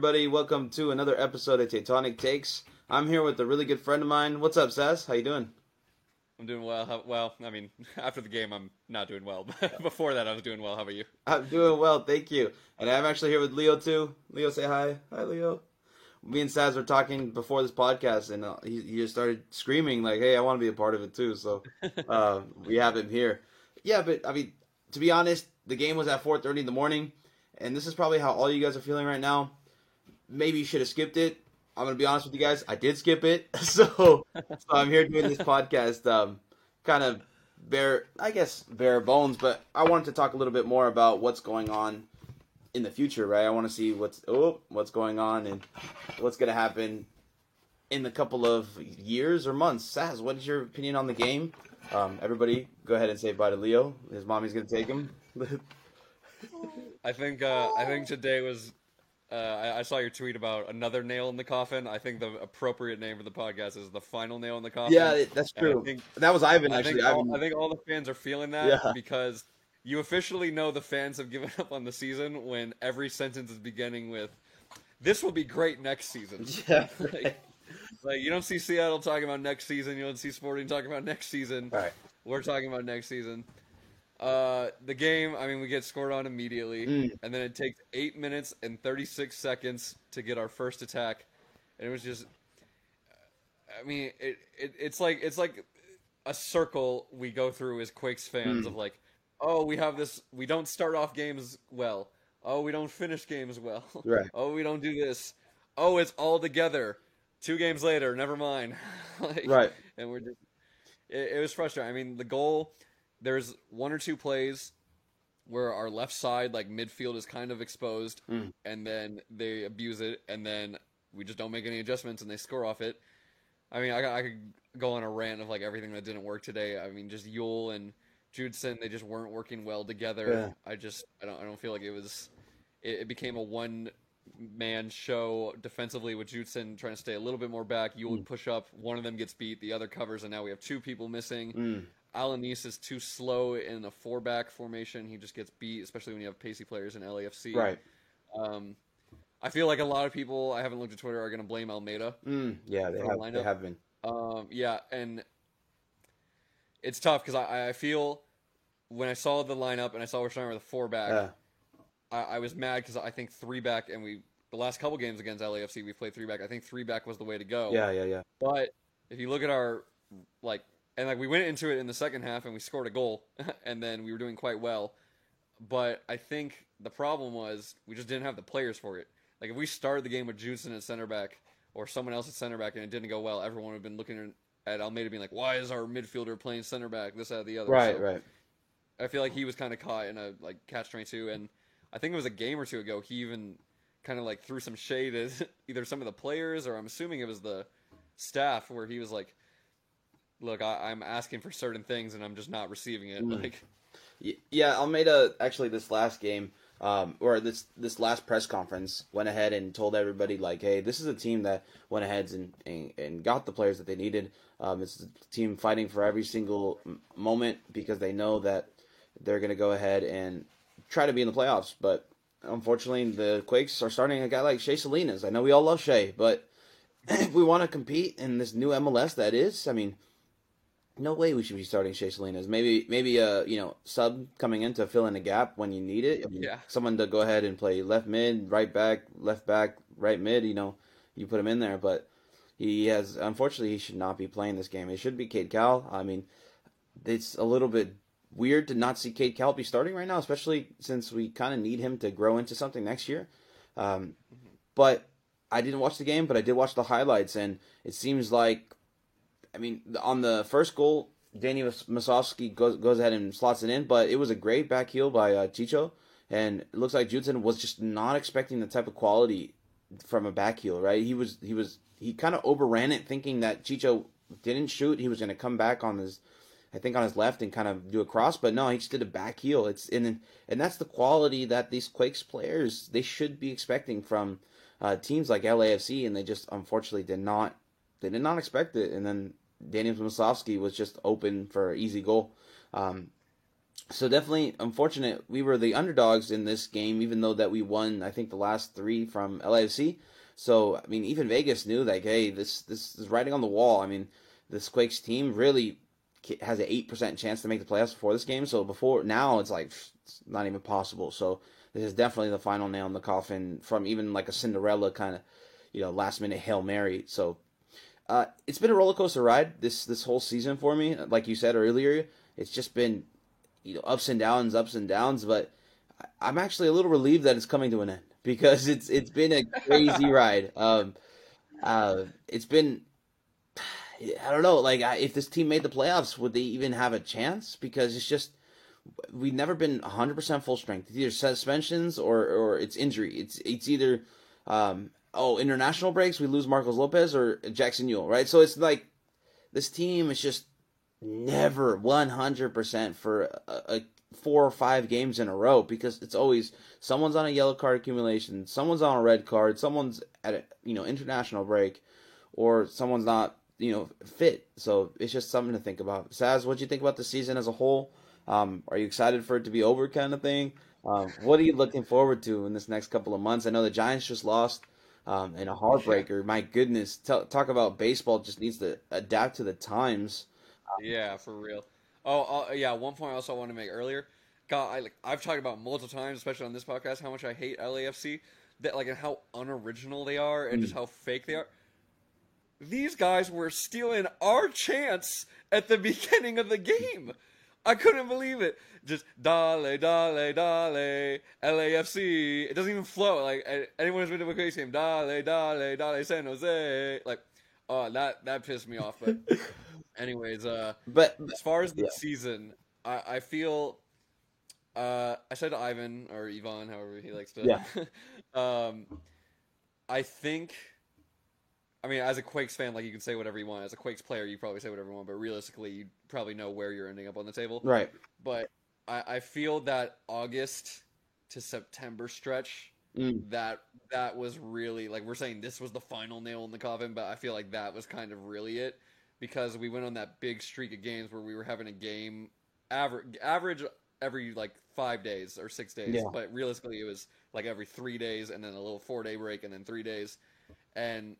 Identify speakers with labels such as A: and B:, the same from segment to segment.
A: Everybody? Welcome to another episode of Tectonic Takes. I'm here with a really good friend of mine. What's up, Sass? How you doing?
B: I'm doing well. How, well, I mean, after the game, I'm not doing well. But before that, I was doing well. How about you?
A: I'm doing well, thank you. And I'm actually here with Leo too. Leo, say hi. Hi, Leo. Me and Saz were talking before this podcast, and uh, he, he just started screaming like, "Hey, I want to be a part of it too." So uh, we have him here. Yeah, but I mean, to be honest, the game was at 4:30 in the morning, and this is probably how all you guys are feeling right now. Maybe you should have skipped it. I'm gonna be honest with you guys. I did skip it, so so I'm here doing this podcast, um, kind of bare, I guess bare bones. But I wanted to talk a little bit more about what's going on in the future, right? I want to see what's oh what's going on and what's gonna happen in the couple of years or months. Saz, what is your opinion on the game? Um, everybody, go ahead and say bye to Leo. His mommy's gonna take him.
B: I think uh, I think today was. Uh, I, I saw your tweet about another nail in the coffin. I think the appropriate name for the podcast is the final nail in the coffin.
A: yeah, that's true.
B: think-
A: that was Ivan
B: I
A: actually.
B: think, all, I think all the fans are feeling that
A: Yeah.
B: because you officially know the fans have given up on the season when every sentence is beginning with, "This will be great next season."
A: yeah,
B: like, like you don't see Seattle talking about next season. You don't see Sporting talking about next season.
A: right.
B: We're talking about next season. Uh, the game, I mean, we get scored on immediately,
A: Mm.
B: and then it takes eight minutes and thirty six seconds to get our first attack, and it was just, I mean, it, it it's like it's like a circle we go through as Quakes fans
A: Mm.
B: of like, oh, we have this, we don't start off games well, oh, we don't finish games well,
A: Right.
B: oh, we don't do this, oh, it's all together. Two games later, never mind. like,
A: Right.
B: And we're just, it, it was frustrating. I mean, the goal, there's one or two plays where our left side, like midfield, is kind of exposed,
A: Mm.
B: and then they abuse it, and then we just don't make any adjustments, and they score off it. I mean, I, I could go on a rant of like everything that didn't work today. I mean, just Yueill and Judson, they just weren't working well together. I just, I don't, I don't feel like it was. It, it became a one man show defensively with Judson trying to stay a little bit more back. Yueill would push up, one of them gets beat, the other covers, and now we have two people missing.
A: Mm.
B: Alanis is too slow in a four back formation. He just gets beat, especially when you have pacey players in LAFC.
A: Right.
B: Um, I feel like a lot of people I haven't looked at Twitter are going to blame Almeyda.
A: Mm. Yeah, they
B: the
A: have. They have been.
B: Um, yeah, and it's tough because I, I feel when I saw the lineup and I saw we're starting with a four back. I, I was mad because I think three back and we the last couple games against LAFC we played three back. I think three back was the way to go.
A: Yeah. Yeah. Yeah.
B: But if you look at our like and like we went into it in the second half and we scored a goal and then we were doing quite well. But I think the problem was we just didn't have the players for it. Like if we started the game with Judson at center back or someone else at center back and it didn't go well, everyone would have been looking at Almeyda being like, "Why is our midfielder playing center back? This, that, the other."
A: Right.
B: So
A: Right.
B: I feel like he was kind of caught in a like catch twenty two, and I think it was a game or two ago. He even kind of like threw some shade at either some of the players or I'm assuming it was the staff where he was like, "Look, I, I'm asking for certain things and I'm just not receiving it."
A: Mm.
B: Like,
A: Yeah, Almeyda actually this last game, um, or this this last press conference, went ahead and told everybody like, hey, this is a team that went ahead and and, and got the players that they needed. Um, it's a team fighting for every single moment because they know that they're gonna go ahead and try to be in the playoffs. But unfortunately, the Quakes are starting a guy like Shea Salinas. I know we all love Shea, but if we want to compete in this new MLS that is, I mean no way we should be starting Shea Salinas. Maybe maybe a you know sub coming in to fill in a gap when you need it. I mean,
B: Yeah.
A: someone to go ahead and play left mid, right back, left back, right mid. You know, you put him in there, but he has unfortunately he should not be playing this game. It should be Cade Cowell. I mean, it's a little bit weird to not see Cade Cowell be starting right now, especially since we kind of need him to grow into something next year. Um, but I didn't watch the game, but I did watch the highlights, and it seems like I mean, on the first goal, Danny Musovski goes goes ahead and slots it in, but it was a great back heel by uh, Chicho, and it looks like Judson was just not expecting the type of quality from a back heel, right? He was he was he kind of overran it, thinking that Chicho didn't shoot, he was going to come back on his, I think on his left and kind of do a cross, but no, he just did a back heel. It's and and that's the quality that these Quakes players they should be expecting from uh, teams like LAFC, and they just unfortunately did not they did not expect it, and then Daniel Musovski was just open for easy goal. Um, so definitely unfortunate. We were the underdogs in this game, even though that we won. I think the last three from LAFC. So I mean, even Vegas knew like, hey, this this is writing on the wall. I mean, this Quakes team really has an eight percent chance to make the playoffs before this game. So before now, it's like it's not even possible. So this is definitely the final nail in the coffin from even like a Cinderella kind of, you know, last minute hail mary. So uh, it's been a roller coaster ride this this whole season for me. Like you said earlier, it's just been you know ups and downs, ups and downs. But I'm actually a little relieved that it's coming to an end because it's it's been a crazy ride. Um, uh, it's been I don't know, like if this team made the playoffs, would they even have a chance? Because it's just we've never been 100% full strength. It's either suspensions or or it's injury. It's it's either um, oh international breaks we lose Marcos Lopez or Jackson Yueill, right? So it's like this team is just never 100% for a, a four or five games in a row because it's always someone's on a yellow card accumulation, someone's on a red card, someone's at a you know international break, or someone's not you know fit. So it's just something to think about. Saz, what do you think about the season as a whole? Um, are you excited for it to be over, kind of thing? Um, what are you looking forward to in this next couple of months? I know the Giants just lost um, in a heartbreaker. My goodness, T- talk about baseball just needs to adapt to the times.
B: Yeah, for real. Oh, uh, yeah. One point I also want to make earlier. God, I, like, I've talked about multiple times, especially on this podcast, how much I hate LAFC. That like and how unoriginal they are, and mm. just how fake they are these guys were stealing our chance at the beginning of the game. I couldn't believe it. Just dale, dale, dale, LAFC. It doesn't even flow. Like anyone who's been to a Quakes game, dale, dale, dale, San Jose. Like, oh, that that pissed me off. But, anyways, uh,
A: but
B: as far as the yeah. season, I, I feel. Uh, I said to Ivan or Yvonne, however he likes to.
A: Yeah.
B: um, I think I mean, as a Quakes fan, like you can say whatever you want. As a Quakes player, you probably say whatever you want, but realistically, you probably know where you're ending up on the table.
A: Right.
B: But I, I feel that August to September stretch, mm. that that was really like we're saying this was the final nail in the coffin, but I feel like that was kind of really it because we went on that big streak of games where we were having a game average average every like five days or six days, yeah. but realistically it was like every three days and then a little four day break and then three days, and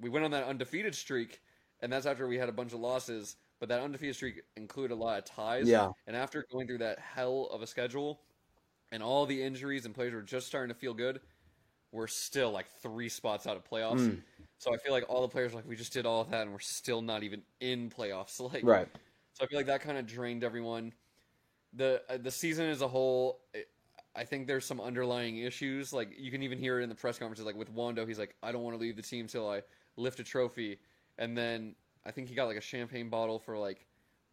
B: we went on that undefeated streak, and that's after we had a bunch of losses. But that undefeated streak included a lot of ties.
A: Yeah.
B: And after going through that hell of a schedule, and all the injuries and players were just starting to feel good, we're still like three spots out of playoffs. Mm. So I feel like all the players like we just did all of that, and we're still not even in playoffs. Like
A: right.
B: So I feel like that kind of drained everyone. The uh, the season as a whole, it, I think there's some underlying issues. Like you can even hear it in the press conferences. Like with Wondo, he's like, I don't want to leave the team till I lift a trophy, and then I think he got like a champagne bottle for like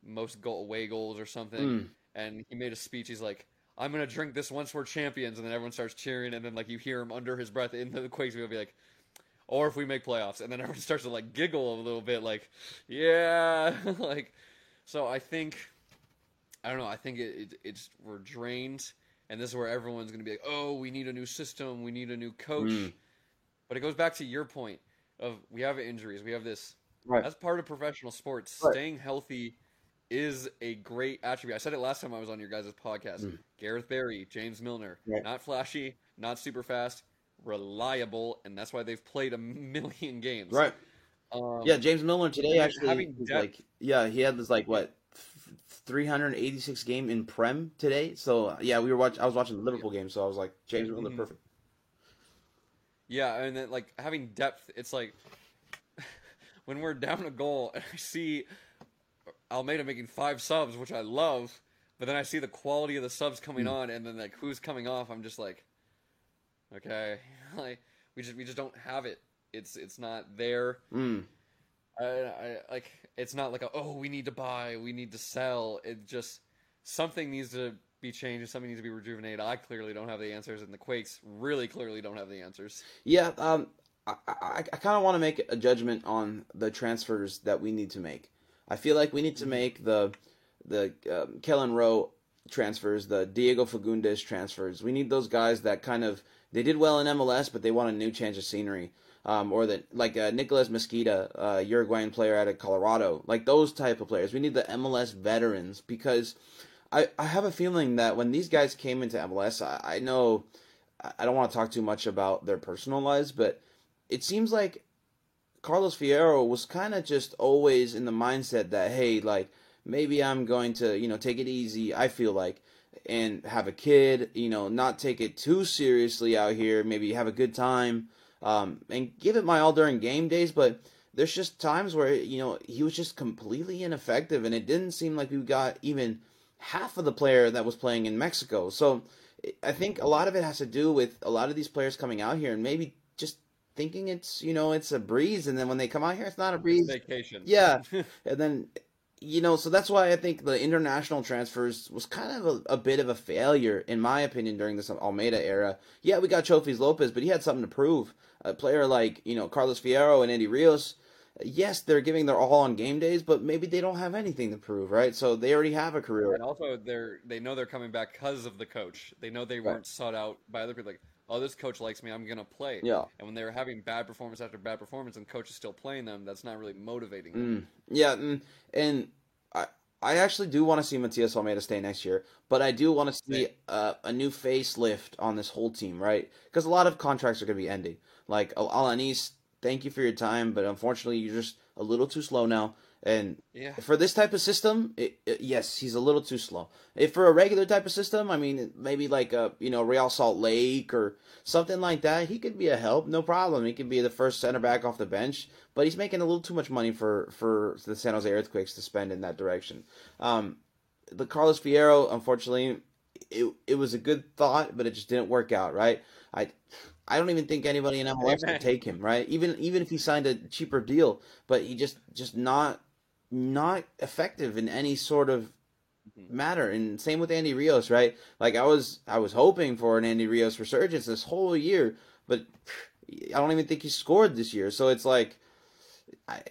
B: most goal away goals or something. Mm. And he made a speech. He's like, "I'm gonna drink this once we're champions," and then everyone starts cheering, and then like you hear him under his breath in the Quakes, he'll be like, "Or if we make playoffs," and then everyone starts to like giggle a little bit, like, "Yeah," like. So I think, I don't know. I think it, it, it's we're drained, and this is where everyone's gonna be like, "Oh, we need a new system. We need a new coach." Mm. But it goes back to your point of we have injuries, we have this. Right. That's part of professional sports. Right. Staying healthy is a great attribute. I said it last time I was on your guys' podcast. Mm. Gareth Barry, James Milner, right. not flashy, not super fast, reliable, and that's why they've played a million games.
A: Right. Um, yeah, James Milner today actually like yeah, he had this like what 386 game in Prem today. So yeah, we were watching. I was watching the Liverpool yeah. game, so I was like, James Milner, mm-hmm. perfect.
B: Yeah, and then like having depth, it's like when we're down a goal and I see Almeyda making five subs, which I love, but then I see the quality of the subs coming mm. on, and then like who's coming off, I'm just like, okay, like we just we just don't have it. It's it's not there.
A: Mm.
B: I, I like it's not like a, oh we need to buy, we need to sell. It just something needs to be changed, something needs to be rejuvenated. I clearly don't have the answers, and the Quakes really clearly don't have the answers.
A: Yeah, um, I, I, I kind of want to make a judgment on the transfers that we need to make. I feel like we need to make the the um, Kelyn Rowe transfers, the Diego Fagundez transfers. We need those guys that kind of they did well in MLS, but they want a new change of scenery. Um, or that like uh, Nicolas Mezquida, uh, Uruguayan player out of Colorado, like those type of players. We need the MLS veterans because I, I have a feeling that when these guys came into MLS, I, I know I don't want to talk too much about their personal lives, but it seems like Carlos Fierro was kind of just always in the mindset that hey, like maybe I'm going to you know take it easy. I feel like and have a kid, you know, not take it too seriously out here. Maybe have a good time um, and give it my all during game days, but there's just times where you know he was just completely ineffective, and it didn't seem like we got even half of the player that was playing in Mexico. So I think a lot of it has to do with a lot of these players coming out here and maybe just thinking it's you know it's a breeze, and then when they come out here, it's not a breeze.
B: Vacation.
A: Yeah, and then you know, so that's why I think the international transfers was kind of a, a, bit of a failure, in my opinion, during this Almeyda era. Yeah, we got Chofis Lopez, but he had something to prove. A player like, you know, Carlos Fierro and Andy Rios, yes, they're giving their all on game days, but maybe they don't have anything to prove, right? So they already have a career.
B: And also, they're they know they're coming back because of the coach. They know they right. weren't sought out by other people. Like, oh, this coach likes me, I'm gonna play.
A: Yeah.
B: And when they're having bad performance after bad performance, and coach is still playing them, that's not really motivating
A: them. Mm. Yeah, and, and I I actually do want to see Matias Almeyda stay next year, but I do want to see uh, a new facelift on this whole team, right? Because a lot of contracts are going to be ending. Like Alanis, thank you for your time, but unfortunately, you're just a little too slow now. And
B: yeah.
A: for this type of system, it, it, yes, he's a little too slow. If for a regular type of system, I mean, maybe like a you know Real Salt Lake or something like that, he could be a help, no problem. He could be the first center back off the bench, but he's making a little too much money for for the San Jose Earthquakes to spend in that direction. Um, the Carlos Fierro, unfortunately, it it was a good thought, but it just didn't work out. Right? I I don't even think anybody in MLS would take him. Right? Even even if he signed a cheaper deal, but he just just not not effective in any sort of mm-hmm. matter. And same with Andy Rios, right? Like I was I was hoping for an Andy Rios resurgence this whole year, but I don't even think he scored this year. So it's like I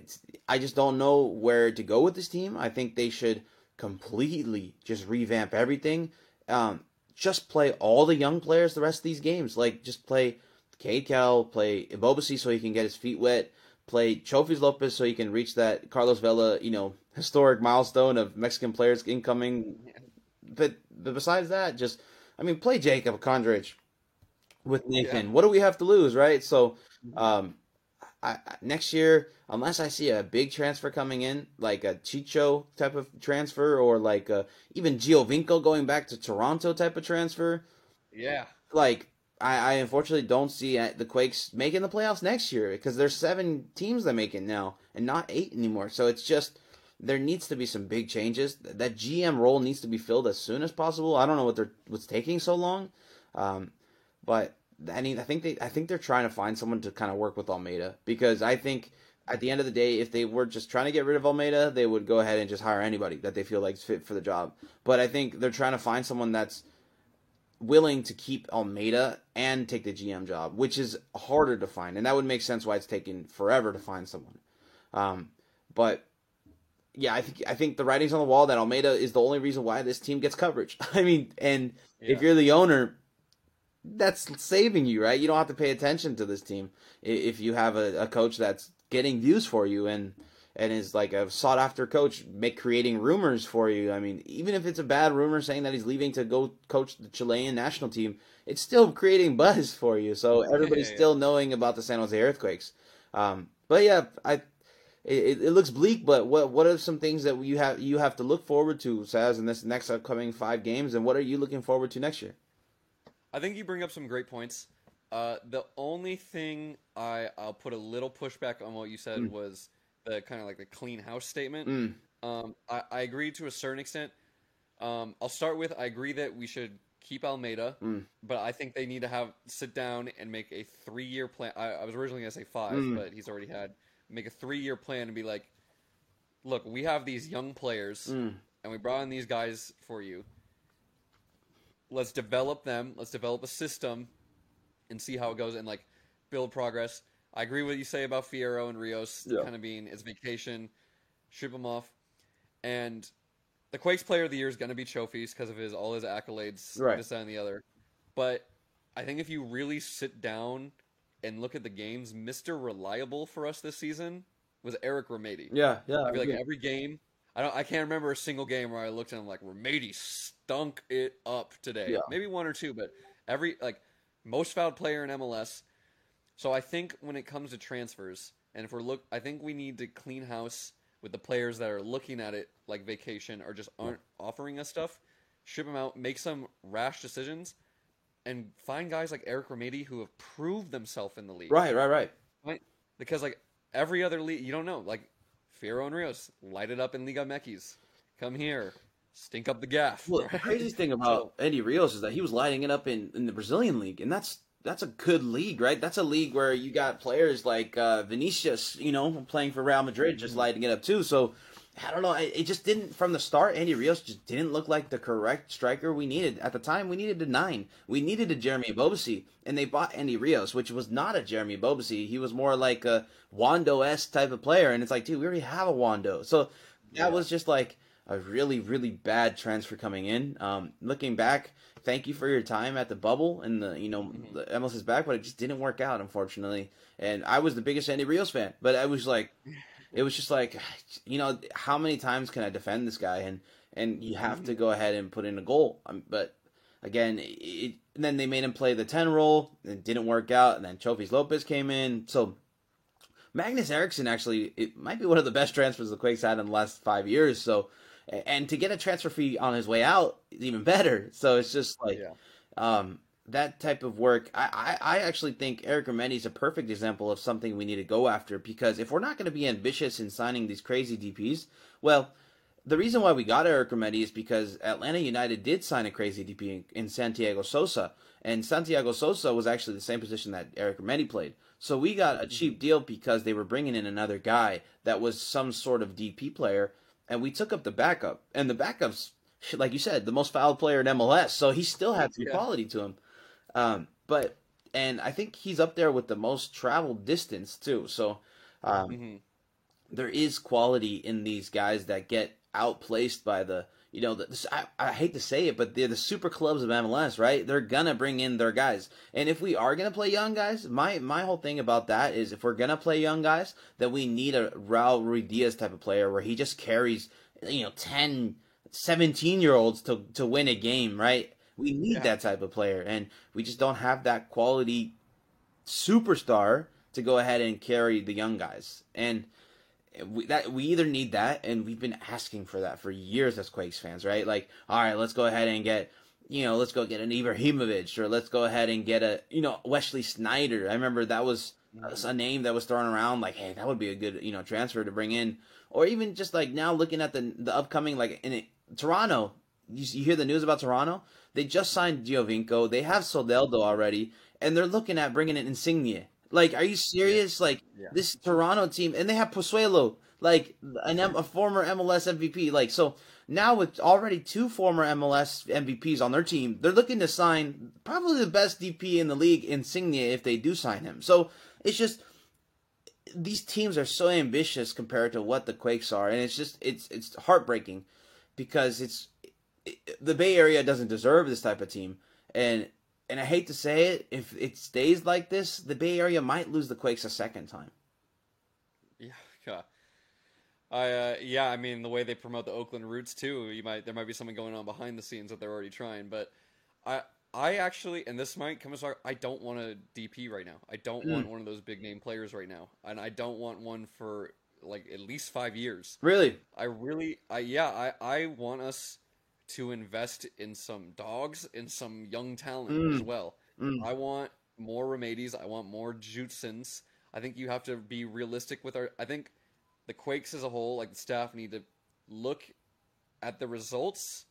A: I just don't know where to go with this team. I think they should completely just revamp everything. Um, just play all the young players the rest of these games. Like just play Cade Cowell, play Ebobisse so he can get his feet wet play Chofis Lopez so he can reach that Carlos Vela, you know, historic milestone of Mexican players incoming. But, but besides that, just I mean, play Jacob Kondrich with Nathan. Yeah. What do we have to lose, right? So, um, I, next year, unless I see a big transfer coming in, like a Chicho type of transfer, or like a, even Giovinco going back to Toronto type of transfer,
B: yeah,
A: like I, I unfortunately don't see the Quakes making the playoffs next year because there's seven teams that make it now and not eight anymore. So it's just there needs to be some big changes. That GM role needs to be filled as soon as possible. I don't know what they're what's taking so long, um, but I mean I think they I think they're trying to find someone to kind of work with Almeyda because I think at the end of the day, if they were just trying to get rid of Almeyda, they would go ahead and just hire anybody that they feel like is fit for the job. But I think they're trying to find someone that's willing to keep Almeyda and take the GM job, which is harder to find, and that would make sense why it's taken forever to find someone. Um, but yeah, I think I think the writing's on the wall that Almeyda is the only reason why this team gets coverage. I mean, and yeah. if you're the owner, that's saving you, right? You don't have to pay attention to this team if you have a, a coach that's getting views for you and and is like a sought after coach, make creating rumors for you. I mean, even if it's a bad rumor saying that he's leaving to go coach the Chilean national team, it's still creating buzz for you. So everybody's yeah, yeah. still knowing about the San Jose Earthquakes. Um, but yeah, I it, it looks bleak. But what what are some things that you have you have to look forward to, Saz, in this next upcoming five games, and what are you looking forward to next year?
B: I think you bring up some great points. Uh, the only thing I I'll put a little pushback on what you said mm. was the kind of like the clean house statement.
A: Mm.
B: Um, I, I agree to a certain extent. Um, I'll start with I agree that we should keep Almeyda,
A: mm.
B: but I think they need to have sit down and make a three year plan. I, I, was originally gonna say five, mm. but he's already had make a three year plan and be like, look, we have these young players,
A: mm.
B: and we brought in these guys for you. Let's develop them. Let's develop a system, and see how it goes, and like build progress. I agree with what you say about Fierro and Rios yeah. kind of being his vacation, ship them off, and the Quakes Player of the Year is going to be Chofis because of his all his accolades,
A: right.
B: this that, and the other. But I think if you really sit down and look at the games, Mister Reliable for us this season was Eric Remedi.
A: Yeah, yeah.
B: I feel like every game I don't. I can't remember a single game where I looked and I'm like, Remedi stunk it up today.
A: Yeah.
B: Maybe one or two, but every like most fouled player in MLS. So I think when it comes to transfers, and if we're look, I think we need to clean house with the players that are looking at it like vacation or just aren't offering us stuff. Ship them out, make some rash decisions, and find guys like Eric Remedi who have proved themselves in the league.
A: Right, right, right.
B: Right? Because like every other league, you don't know. Like Fierro and Rios, light it up in Liga MX. Come here, stink up the gaff.
A: Well, the craziest thing about Eddie Rios is that he was lighting it up in, in the Brazilian league, and that's that's a good league, right? That's a league where you got players like uh, Vinicius, you know, playing for Real Madrid, just lighting it up too. So I don't know. It, it just didn't from the start. Andy Rios just didn't look like the correct striker we needed at the time. We needed a nine. We needed a Jeremy Ebobisse, and they bought Andy Rios, which was not a Jeremy Ebobisse. He was more like a Wondo s type of player, and it's like, dude, we already have a Wondo. So that
B: Yeah.
A: was just like a really, really bad transfer coming in. Um, looking back, thank you for your time at the bubble and the you know
B: Mhm.
A: the MLS is back, but it just didn't work out, unfortunately. And I was the biggest Andy Rios fan, but I was like, it was just like, you know, how many times can I defend this guy? And and you have to go ahead and put in a goal. Um, but again, it, and then they made him play the ten role. It didn't work out, and then Chofis Lopez came in. So Magnus Eriksson actually it might be one of the best transfers the Quakes had in the last five years. So and to get a transfer fee on his way out is even better. So it's just like
B: Yeah.
A: um, that type of work. I, I, I actually think Eric Remedi is a perfect example of something we need to go after because if we're not going to be ambitious in signing these crazy DPs, well, the reason why we got Eric Remedi is because Atlanta United did sign a crazy DP in, in Santiago Sosa, and Santiago Sosa was actually the same position that Eric Remedi played. So we got a cheap mm-hmm. deal because they were bringing in another guy that was some sort of DP player, and we took up the backup. And the backup's, like you said, the most fouled player in MLS, so he still had some
B: Yeah.
A: quality to him. Um, but and I think he's up there with the most traveled distance too. So um,
B: hmm
A: there is quality in these guys that get outplaced by the you know the, I, I hate to say it but they're the super clubs of MLS right? They're gonna bring in their guys. And if we are gonna play young guys my my whole thing about that is if we're gonna play young guys that we need a Raul Ruidiaz type of player where he just carries you know 10 17 year olds to to win a game right we need
B: Yeah.
A: that type of player and we just don't have that quality superstar to go ahead and carry the young guys and we, that we either need that, and we've been asking for that for years as Quakes fans, right? Like, all right, let's go ahead and get, you know, let's go get an Ibrahimovic, or let's go ahead and get a, you know, Wesley Sneijder. I remember that was mm-hmm. a name that was thrown around, like, hey, that would be a good, you know, transfer to bring in, or even just like now looking at the the upcoming, like in it, Toronto. You, you hear the news about Toronto? They just signed Giovinco. They have Soteldo already, and they're looking at bringing in Insigne. Like, are you serious? Like,
B: Yeah.
A: this Toronto team, and they have Pozuelo, like an M- a former MLS MVP. Like, so now with already two former MLS MVPs on their team, they're looking to sign probably the best DP in the league, Insigne, if they do sign him. So it's just these teams are so ambitious compared to what the Quakes are, and it's just it's it's heartbreaking because it's it, the Bay Area doesn't deserve this type of team, and and I hate to say it, if it stays like this, the Bay Area might lose the Quakes a second time.
B: Yeah, yeah. I uh, yeah, I mean the way they promote the Oakland roots too. You might there might be something going on behind the scenes that they're already trying, but I I actually and this might come as far I don't want a DP right now. I don't
A: Mm.
B: want one of those big name players right now, and I don't want one for like at least five years.
A: Really?
B: I really, I yeah, I I want us to invest in some dogs and some young talent
A: Mm.
B: as well.
A: Mm.
B: I want more Remedies. I want more Jutsons. I think you have to be realistic with our. I think the Quakes as a whole, like the staff, need to look at the results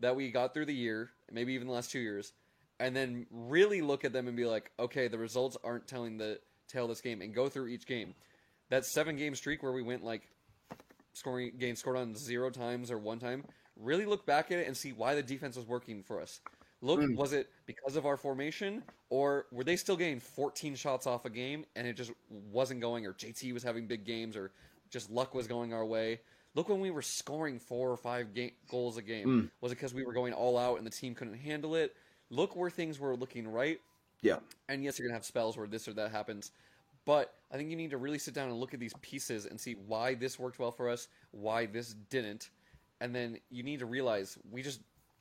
B: that we got through the year, maybe even the last two years, and then really look at them and be like, okay, the results aren't telling the tale of this game, and go through each game. That seven game streak where we went like scoring games scored on zero times or one time. Really look back at it and see why the defense was working for us. Look,
A: Mm.
B: was it because of our formation, or were they still getting 14 shots off a game and it just wasn't going, or JT was having big games, or just luck was going our way? Look when we were scoring four or five ga- goals a game.
A: Mm.
B: Was it because we were going all out and the team couldn't handle it? Look where things were looking right.
A: Yeah.
B: And yes, you're gonna have spells where this or that happens, But I think you need to really sit down and look at these pieces and see why this worked well for us, why this didn't, and then you need to realize we just,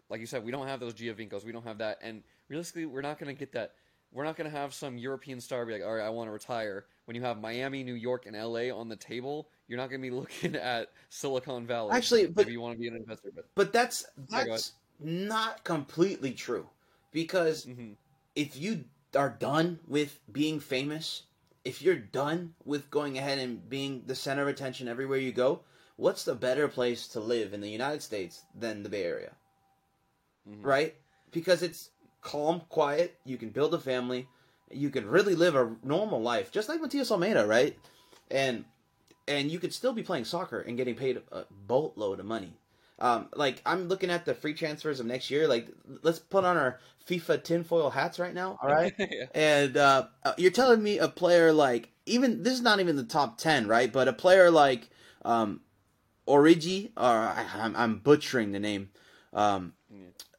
B: like you said, we don't have those Giovincos, we don't have that, and realistically, we're not going to get that. We're not going to have some European star be like, all right, I want to retire. When you have Miami, New York, and LA on the table, you're not going to be looking at Silicon Valley.
A: Actually, but
B: you want to be an investor, but
A: but that's
B: Yeah,
A: that's not completely true because
B: mhm.
A: if you are done with being famous, if you're done with going ahead and being the center of attention everywhere you go, what's the better place to live in the United States than the Bay Area?
B: Mhm.
A: Right? Because it's calm, quiet, you can build a family, you can really live a normal life, just like Matias Almeyda, right? And and you could still be playing soccer and getting paid a boatload of money. Um, like I'm looking at the free transfers of next year. Like, let's put on our FIFA tinfoil hats right now. All right,
B: yeah.
A: and uh, uh, you're telling me a player like even this is not even the top ten, right? But a player like um, Origi, or I, I'm, I'm butchering the name, um,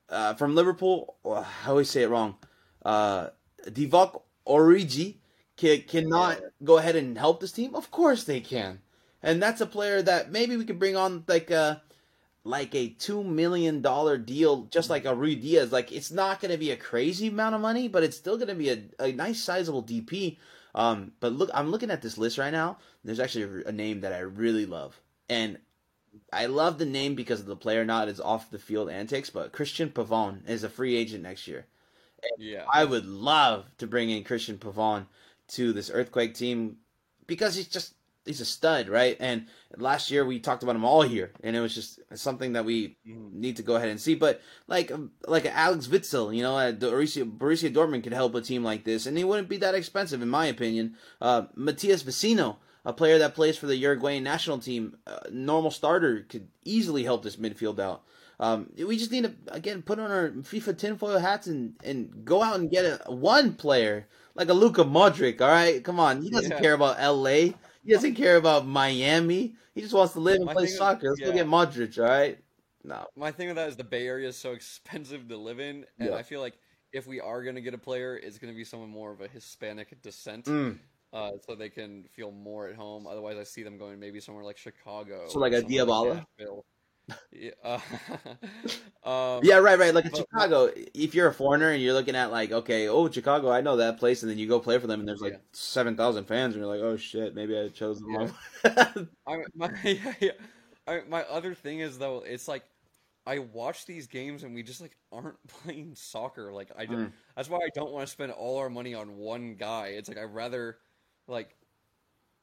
A: uh, from Liverpool. I always say it wrong. Uh, Divock Origi can, cannot go ahead and help this team. Of course they can, and that's a player that maybe we could bring on like a like a two million dollar deal, just like a Ruidiaz. Like it's not going to be a crazy amount of money, but it's still going to be a, a nice sizable DP. Um, but look, I'm looking at this list right now. There's actually a, a name that I really love, and I love the name because of the player, not his off the field antics. But Christian Pavon is a free agent next year.
B: yeah.
A: I would love to bring in Christian Pavon to this Earthquake team because he's just he's a stud, right? And last year we talked about him all year, and it was just something that we
B: Mhm.
A: need to go ahead and see. But like um, like Alex Witsel, you know, at Borussia, Borussia Dortmund could help a team like this, and he wouldn't be that expensive, in my opinion. Uh, Matias Vecino, a player that plays for the Uruguayan national team, normal starter, could easily help this midfield out. Um, we just need to again put on our FIFA tinfoil hats and, and go out and get a one player like a Luka Modric. All right, come on, he doesn't
B: Yeah.
A: care about L.A. He doesn't care about Miami. He just wants to live and
B: My
A: play soccer. Let's go get Modric. All right, no,
B: My thing with that is the Bay Area is so expensive to live in, and
A: Yeah.
B: I feel like if we are gonna get a player, it's gonna be someone more of a Hispanic descent,
A: Mm.
B: Uh, so they can feel more at home. Otherwise, I see them going maybe somewhere like Chicago.
A: So like a Dybala?
B: Nashville. yeah, uh, um,
A: yeah, right, right. Like in
B: but-
A: Chicago, if you're a foreigner and you're looking at like, okay, oh Chicago, I know that place, and then you go play for them, and there's like
B: Yeah.
A: seven thousand fans, and you're like, oh shit, maybe I chose the
B: Yeah.
A: wrong.
B: I my yeah, yeah. I, my other thing is though, it's like I watch these games and we just like aren't playing soccer. Like I,
A: Mm.
B: that's why I don't want to spend all our money on one guy. It's like I'd rather like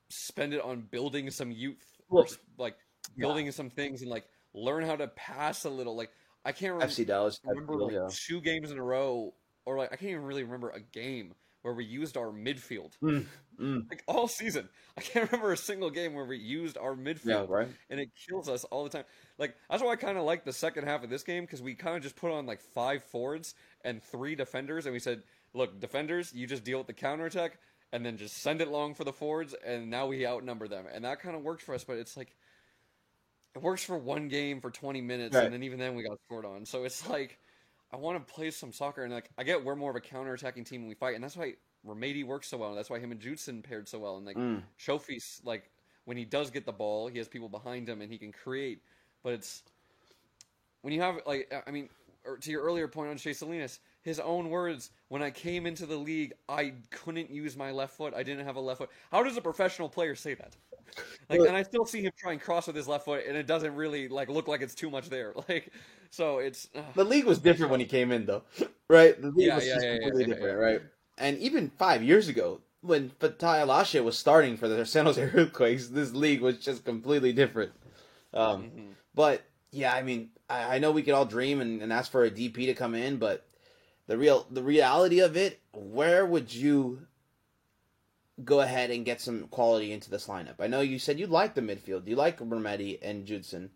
B: spend it on building some youth, or, like
A: yeah.
B: building some things and like learn how to pass a little. Like I can't remember,
A: FC Dallas,
B: remember like
A: yeah.
B: two games in a row, or like I can't even really remember a game where we used our midfield.
A: Mm, mm.
B: Like all season, I can't remember a single game where we used our midfield
A: Yeah, right.
B: and it kills us all the time. Like that's why I kind of like the second half of this game because we kind of just put on like five forwards and three defenders, and we said, "Look, defenders, you just deal with the counterattack, and then just send it long for the forwards." And now we outnumber them, and that kind of worked for us. But it's like it works for one game for twenty minutes,
A: Right.
B: and then even then we got scored on. So it's like I want to play some soccer, and like I get we're more of a counter-attacking team when we fight, and that's why Remedi works so well. And that's why him and Judson paired so well, and like
A: Mm.
B: Chofis, like when he does get the ball, he has people behind him and he can create. But it's when you have like I mean, or to your earlier point on Shea Salinas, his own words: "When I came into the league, I couldn't use my left foot. I didn't have a left foot." How does a professional player say that? Like, and I still see him try and cross with his left foot, and it doesn't really like look like it's too much there. Like, so it's uh,
A: The league was different when he came in, though, right? The league
B: Yeah,
A: was
B: yeah,
A: just
B: yeah,
A: completely different, right? And even five years ago, when Fatai Alashe was starting for the San Jose Earthquakes, this league was just completely different. Um,
B: mhm.
A: But yeah, I mean, I, I know we could all dream and, and ask for a DP to come in, but the real the reality of it, where would you go ahead and get some quality into this lineup? I know you said you like the midfield, you like Bermetti and Judson,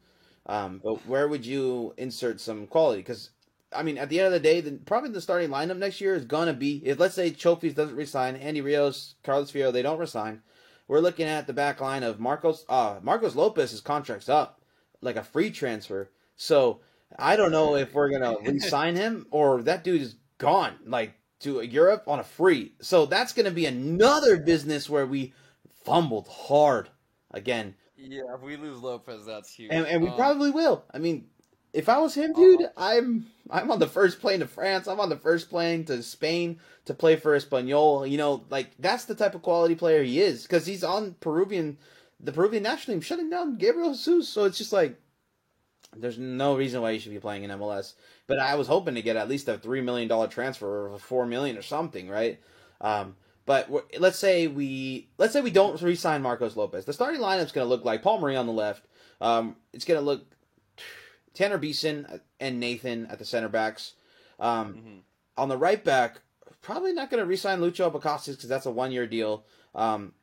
A: um, but where would you insert some quality? Because I mean, at the end of the day, the, probably the starting lineup next year is gonna be if let's say Chofis doesn't resign, Andy Rios, Carlos Fierro, they don't resign. We're looking at the back line of Marcos. Uh, Marcos Lopez's contract's up, like a free transfer. So I don't know if we're gonna re-sign him or that dude is gone. Like to Europe on a free. So that's going to be another business where we fumbled hard again.
B: Yeah, if we lose Lopez, that's huge.
A: And, and we
B: Um,
A: probably will. I mean, if I was him, dude, I'm I'm on the first plane to France. I'm on the first plane to Spain to play for Espanyol. You know, like that's the type of quality player he is because he's on Peruvian, the Peruvian national team, shutting down Gabriel Jesus. So it's just like there's no reason why you should be playing in MLS. But I was hoping to get at least a three million dollar transfer or a four million or something, right? Um, but let's say we let's say we don't re-sign Marcos Lopez. The starting lineup's going to look like Paul Marie on the left. Um, it's going to look Tanner Beeson and Nathan at the center backs. Um,
B: mhm.
A: on the right back, probably not going to re-sign Lucho Abecasis because that's a one-year deal. Um,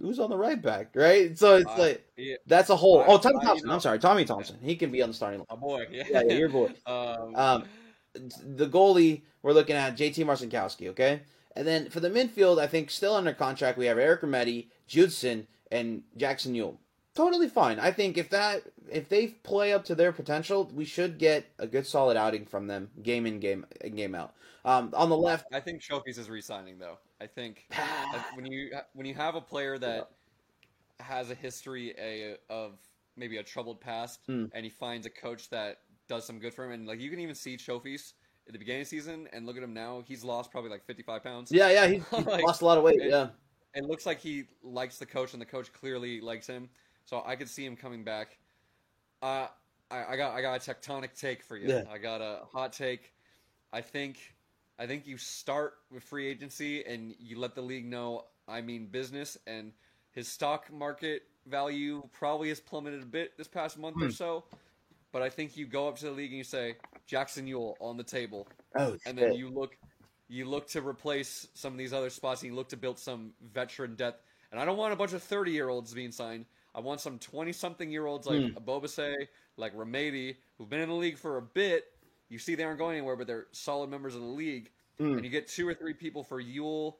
A: who's on the right back, right? So it's
B: Uh,
A: like
B: yeah,
A: that's a whole. Oh, Tommy Thompson. I'm sorry, Tommy Thompson. He can be on the starting line.
B: my boy. Yeah,
A: Yeah, yeah, your boy.
B: um,
A: Um, the goalie we're looking at JT Marcinkowski, okay? And then for the midfield, I think still under contract we have Eric Remedi, Judson, and Jackson Yueill. Totally fine. I think if that if they play up to their potential, we should get a good solid outing from them, game in game in game out. Um, on the left,
B: I think Chofis is re-signing though. I think when you when you have a player that has a history a, of maybe a troubled past,
A: Hmm.
B: and he finds a coach that does some good for him, and like you can even see Chofis at the beginning of the season, and look at him now. He's lost probably like fifty five pounds.
A: yeah, yeah, he, he
B: Like,
A: lost a lot of weight.
B: it-
A: Yeah,
B: It looks like he likes the coach, and the coach clearly likes him. So I could see him coming back. Uh, I, I got I got a tectonic take for you.
A: Yeah.
B: I got a hot take. I think I think you start with free agency and you let the league know I mean business and his stock market value probably has plummeted a bit this past month or
A: Hmm.
B: so. But I think you go up to the league and you say Jackson Yueill on the table
A: oh,
B: and then you look you look to replace some of these other spots and you look to build some veteran depth and i don't want a bunch of 30 year olds being signed i want some 20 something year olds like
A: Hmm.
B: Ebobisse, like Remedi, who've been in the league for a bit you see they aren't going anywhere but they're solid members of the league
A: Hmm.
B: and you get two or three people for Yueill,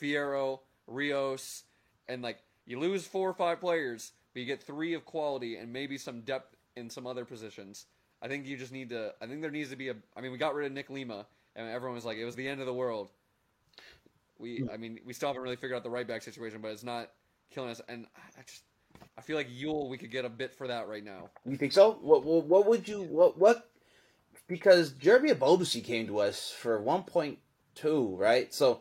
B: Fierro, Rios, and like you lose four or five players, but you get three of quality and maybe some depth in some other positions. I think you just need to. I think there needs to be a. I mean, we got rid of Nick Lima, and everyone was like, it was the end of the world. We, I mean, we still haven't really figured out the right back situation, but it's not killing us. And I just, I feel like Yueill, we could get a bit for that right now.
A: You think so? What, what what would you what what? Because Jeremy Ebobisse came to us for one point two, right? So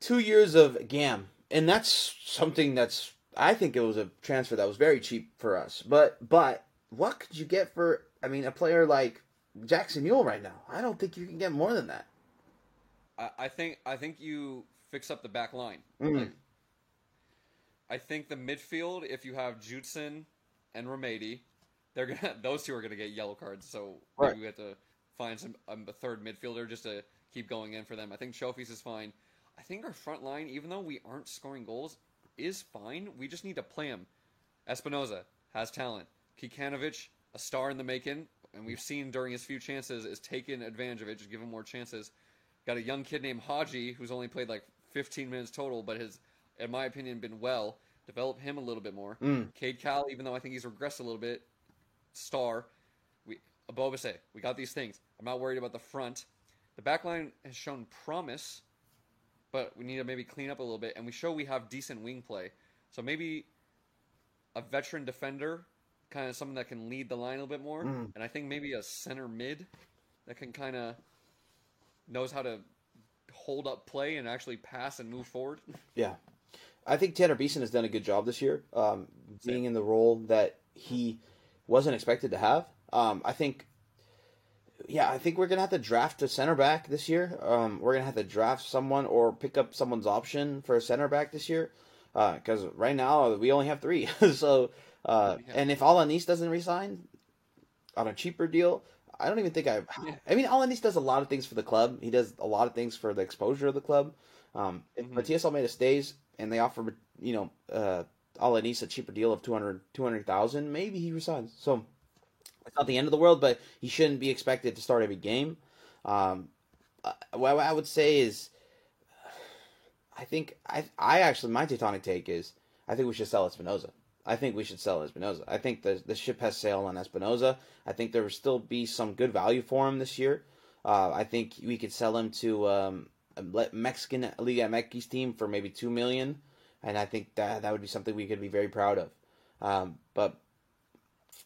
A: two years of GAM, and that's something that's I think it was a transfer that was very cheap for us. But but what could you get for? I mean, a player like Jackson Yueill right now, I don't think you can get more than that.
B: I, I think, I think you fix up the back line.
A: Mm.
B: Like, I think the midfield, if you have Judson and Remedi, they're gonna those two are gonna get yellow cards. So
A: Right.
B: we have to find some um, a third midfielder just to keep going in for them. I think Chofis is fine. I think our front line, even though we aren't scoring goals, is fine. We just need to play him. Espinoza has talent. Kikanovic, a star in the making, and we've seen during his few chances is taking advantage of it, just give him more chances. Got a young kid named Haji who's only played like 15 minutes total, but has, in my opinion, been well. Develop him a little bit more.
A: Mm.
B: Cade Cowell, even though I think he's regressed a little bit, star. We Ebobisse, we got these things. I'm not worried about the front. The back line has shown promise, but we need to maybe clean up a little bit, and we show we have decent wing play. So maybe a veteran defender, kind of someone that can lead the line a little bit more,
A: Mm.
B: and I think maybe a center mid that can kind of knows how to hold up play and actually pass and move forward.
A: Yeah. I think Tanner Beeson has done a good job this year, um, being in the role that he wasn't expected to have. Um, I think, yeah, I think we're gonna have to draft a center back this year. Um, we're gonna have to draft someone or pick up someone's option for a center back this year, because right now we only have three. so, uh,
B: Yeah.
A: and if Alanis doesn't resign on a cheaper deal, I don't even think I.
B: Yeah.
A: I mean, Alanis does a lot of things for the club. He does a lot of things for the exposure of the club. Um, if
B: Mhm.
A: Matias Almeyda stays and they offer, you know, uh, Alanis a cheaper deal of 200 200,000, maybe he resigns. So it's not the end of the world, but he shouldn't be expected to start every game. Um, uh, what I would say is, I think I I actually my Tectonic take is I think we should sell Espinoza. I think we should sell Espinoza. I think the the ship has sailed on Espinoza. I think there will still be some good value for him this year. Uh, I think we could sell him to um, Mexican Liga MX team for maybe two million, and I think that that would be something we could be very proud of. Um, but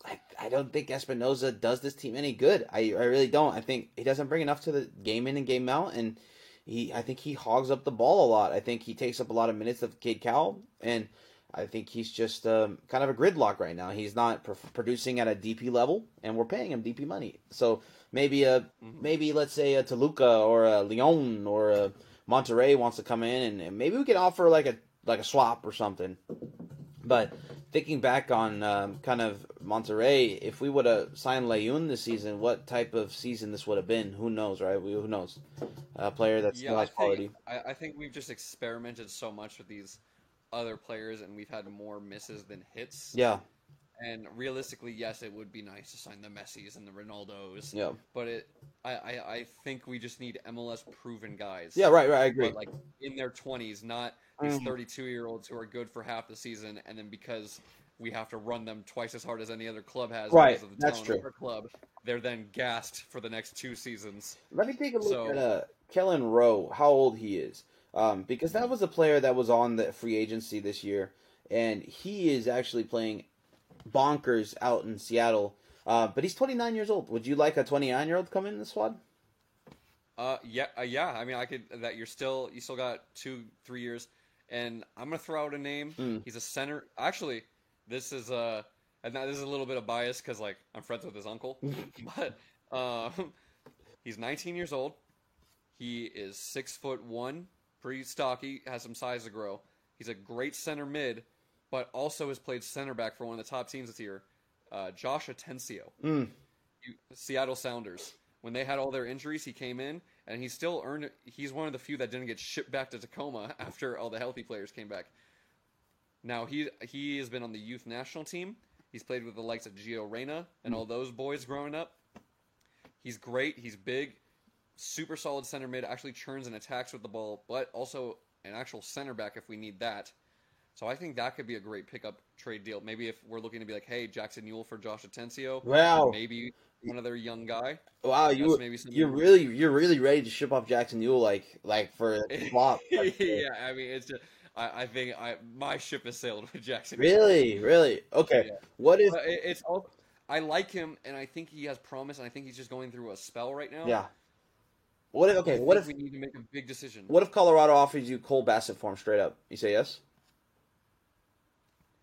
A: I, I don't think Espinoza does this team any good. I, I really don't. I think he doesn't bring enough to the game in and game out, and he I think he hogs up the ball a lot. I think he takes up a lot of minutes of Cade Cowell, and I think he's just um, kind of a gridlock right now. He's not pr- producing at a DP level, and we're paying him DP money. So maybe a maybe let's say a Toluca or a Leon or a Monterrey wants to come in, and, and maybe we can offer like a like a swap or something. But thinking back on um, kind of Monterrey, if we would have signed Leon this season, what type of season this would have been? Who knows, right? We, who knows? A player that's
B: Yeah, I
A: has quality.
B: think, I, I think we've just experimented so much with these other players, and we've had more misses than hits.
A: Yeah,
B: And realistically, yes, it would be nice to sign the Messis and the Ronaldos.
A: yeah,
B: But it, I, I, I think we just need MLS proven guys.
A: yeah. Right, right. I agree.
B: But like in their twenties, not these
A: Mhm.
B: thirty-two year olds who are good for half the season, and then because we have to run them twice as hard as any other club has
A: Right,
B: because of the
A: that's
B: talent of
A: true.
B: our club, they're then gassed for the next two seasons.
A: Let me take a look
B: So-
A: at uh, Kelyn Rowe, how old he is, um, because that was a player that was on the free agency this year, and he is actually playing bonkers out in Seattle. Uh, but he's 29 years old. Would you like a 29 year old come in the squad?
B: Uh, yeah, uh, yeah. I mean, I could. That you're still, you still got two, three years, and I'm gonna throw out a name.
A: Mm.
B: He's a center. Actually, this is uh, and this is a little bit of bias because like I'm friends with his uncle, but um, he's 19 years old. He is six foot one, pretty stocky, has some size to grow. He's a great center mid, but also has played center back for one of the top teams this year. Uh, Josh Atencio.
A: Mm.
B: Seattle Sounders. When they had all their injuries, he came in and he still earned. He's one of the few that didn't get shipped back to Tacoma after all the healthy players came back. Now he he has been on the youth national team. He's played with the likes of Gio Reyna and all those boys growing up. He's great. He's big, super solid center mid. Actually churns and attacks with the ball, but also an actual center back if we need that. So I think that could be a great pickup trade deal. Maybe if we're looking to be like, hey, Jackson Yueill for Josh Atencio,
A: Wow.
B: maybe another young guy.
A: Wow, you
B: maybe
A: you're really you're really ready to ship off Jackson Yueill like like for a flop.
B: yeah, I mean, it's just, I, I think I my ship has sailed with Jackson.
A: Really, really. Okay.
B: Yeah.
A: What if?
B: It, it's all. I like him, and I think he has promise, and I think he's just going through a spell right now.
A: Yeah. What if? Okay.
B: I
A: What if?
B: we need to make a big decision?
A: What if Colorado offers you Cole Bassett for him straight up? You say yes.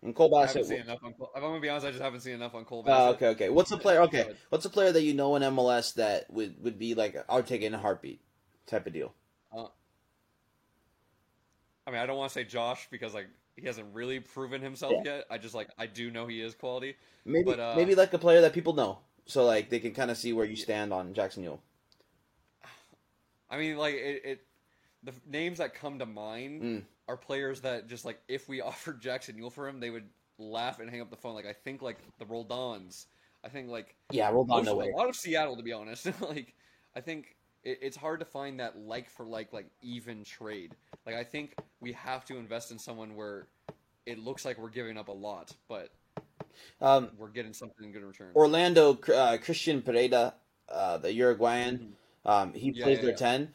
A: And Cole
B: I haven't seen enough on Cole. I'm gonna be honest. I just haven't seen enough on Cole. Bassett.
A: okay, okay. What's a player? Okay, what's a player that you know in MLS that would would be like I'll take it in a heartbeat type of deal?
B: I mean, I don't want to say Josh because like he hasn't really proven himself
A: Yeah.
B: yet. I just like I do know he is quality.
A: Maybe
B: But, uh,
A: maybe like a player that people know, so like they can kind of see where you stand on Jackson Yueill.
B: I mean, like it, it the names that come to mind
A: Mm.
B: are players that just like if we offered Jackson Yueill for him, they would laugh and hang up the phone. Like I think like the Roldans. I think like
A: Yeah,
B: most
A: no way.
B: a lot of Seattle to be honest. like I think it, it's hard to find that like for like like even trade. Like I think we have to invest in someone where it looks like we're giving up a lot, but
A: Um,
B: we're getting something in good return.
A: Orlando uh, Christian Pereyra, uh, the Uruguayan, um, he
B: Yeah,
A: plays
B: yeah,
A: their
B: yeah.
A: ten.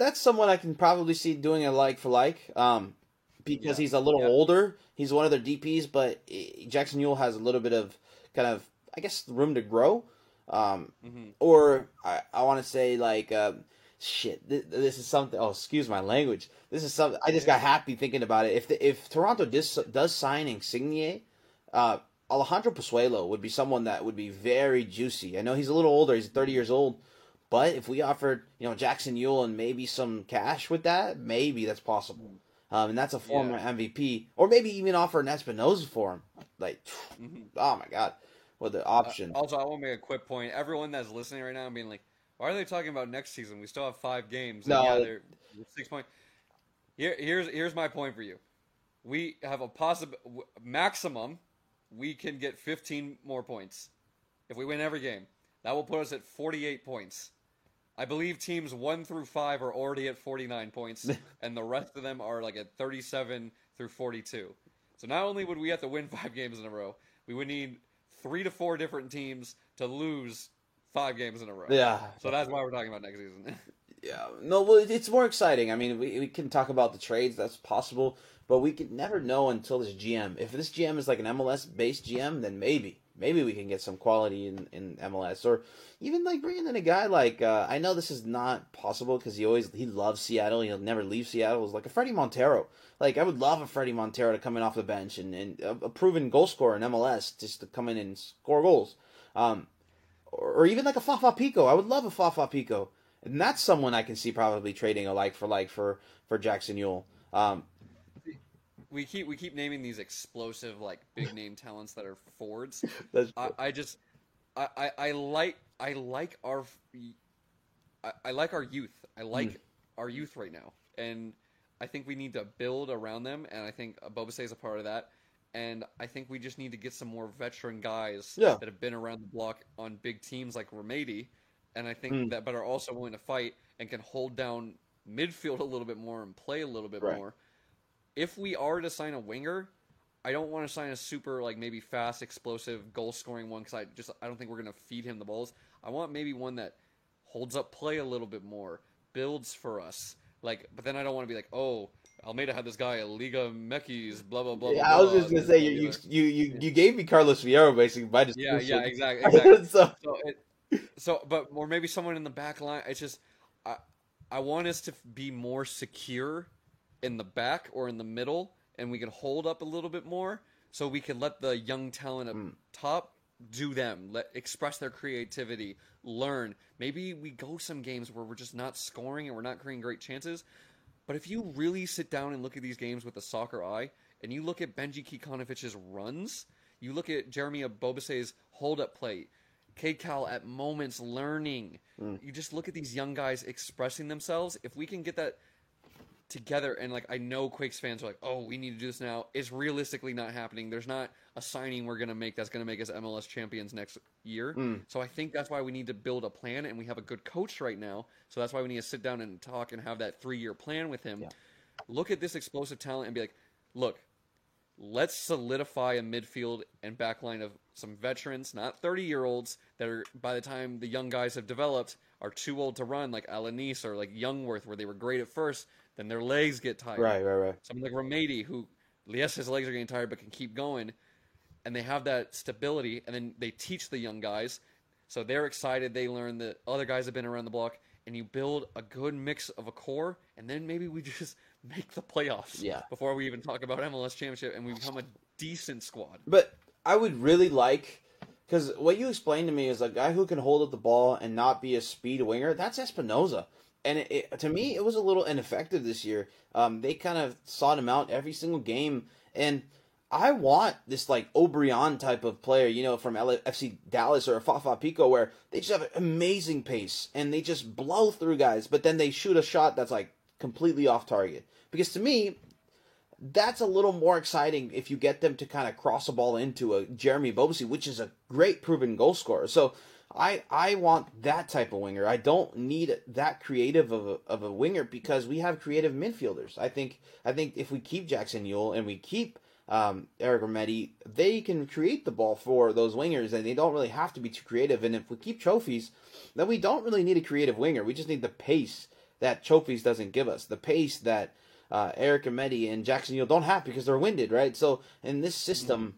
A: That's someone I can probably see doing a like for like, um, because
B: Yeah.
A: he's a little
B: Yeah.
A: older. He's one of their DPS, but Jackson Yueill has a little bit of kind of I guess room to grow. Um,
B: Mhm.
A: or I, I want to say like um, shit. Th- this is something. Oh, excuse my language. This is something. I just got happy thinking about it. If the, if Toronto does does sign Insigne, uh, Alejandro Pozuelo would be someone that would be very juicy. I know he's a little older. He's thirty years old. But if we offered, you know, Jackson Yueill and maybe some cash with that, maybe that's possible. Um, and that's a former MVP, or maybe even offer an Espinoza for him. Like,
B: Mhm.
A: oh my god, what the option?
B: Uh, also, I want to make a quick point. Everyone that's listening right now, and being like, "Why are they talking about next season? We still have five games."
A: No.
B: yeah, they're they're six point. Here, here's here's my point for you. We have a possible maximum. We can get 15 more points if we win every game. That will put us at 48 points. I believe teams one through five are already at 49 points, and the rest of them are like at 37 through 42. So not only would we have to win five games in a row, we would need three to four different teams to lose five games in a row.
A: Yeah.
B: So that's why we're talking about next season.
A: Yeah, no, well, it's more exciting. I mean, we, we can talk about the trades, that's possible, but we could never know until this GM. If this GM is like an MLS based GM, then maybe, maybe we can get some quality in, in MLS, or even like bringing in a guy like uh, I know this is not possible because he always he loves Seattle, he'll never leave Seattle. It's like a Fredy Montero. Like I would love a Fredy Montero to come in off the bench and, and a, proven goal scorer in MLS just to come in and score goals. Um, or, or even like a Fafa Picault. I would love a Fafa Picault and that's someone I can see probably trading a like for like for for Jackson Yueill. Um,
B: we keep we keep naming these explosive like big name talents that are
A: Fords.
B: I, I just I, I, I like I like our I, I like our youth. I like
A: Mm.
B: our youth right now, and I think we need to build around them. And I think Ebobisse is a part of that. And I think we just need to get some more veteran guys
A: Yeah.
B: that have been around the block on big teams like Remedi. And I think
A: Mm.
B: that, but are also willing to fight and can hold down midfield a little bit more and play a little bit
A: Right.
B: more. If we are to sign a winger, I don't want to sign a super like maybe fast, explosive, goal scoring one because I just I don't think we're gonna feed him the balls. I want maybe one that holds up play a little bit more, builds for us. Like, but then I don't want to be like, oh, Almeyda had this guy, Liga MX, blah blah blah.
A: yeah,
B: blah,
A: I was just gonna say you you you you, you gave me Carlos Fierro basically by just
B: Yeah, yeah, exactly, exactly.
A: so
B: So, it, so, but or maybe someone in the back line. It's just, I, I want us to be more secure in the back or in the middle, and we can hold up a little bit more, so we can let the young talent up
A: Mm.
B: top do them, let express their creativity, learn. Maybe we go some games where we're just not scoring and we're not creating great chances. But if you really sit down and look at these games with a soccer eye, and you look at Benji Kikanovic's runs, you look at Jeremy Ebobisse's hold up play, Cal at moments learning.
A: Mm.
B: You just look at these young guys expressing themselves. If we can get that together, and like I know Quakes fans are like, oh, we need to do this now. It's realistically not happening. There's not a signing we're gonna make that's gonna make us MLS champions next year.
A: Mm.
B: So I think that's why we need to build a plan, and we have a good coach right now. So that's why we need to sit down and talk and have that three year plan with him.
A: Yeah.
B: Look at this explosive talent and be like, look, let's solidify a midfield and backline of some veterans, not 30 year olds that are, by the time the young guys have developed, are too old to run, like Alanis or like Youngworth, where they were great at first, then their legs get tired.
A: right right right
B: Someone like Remedi, who, yes, his legs are getting tired, but can keep going, and they have that stability, and then they teach the young guys. So they're excited. They learn that other guys have been around the block, and you build a good mix of a core, and then maybe we just make the playoffs
A: Yeah.
B: before we even talk about MLS championship, and we become a decent squad.
A: But I would really like because what you explained to me is a guy who can hold up the ball and not be a speed winger. That's Espinoza, and it, it, to me, it was a little ineffective this year. Um, they kind of sought him out every single game, and I want this like O'Brien type of player, you know, from LFC Dallas or Fafa Picault, where they just have an amazing pace and they just blow through guys, but then they shoot a shot that's like completely off target. Because to me, that's a little more exciting if you get them to kind of cross a ball into a Jeremy Ebobisse, which is a great proven goal scorer. So I I want that type of winger. I don't need that creative of a, of a winger because we have creative midfielders. I think I think if we keep Jackson Yueill and we keep um, Eric Remedi, they can create the ball for those wingers, and they don't really have to be too creative. And if we keep Chofis, then we don't really need a creative winger. We just need the pace that Chofis doesn't give us, the pace that uh, Eric Remedi and Jackson Yueill don't have because they're winded, right? So in this system,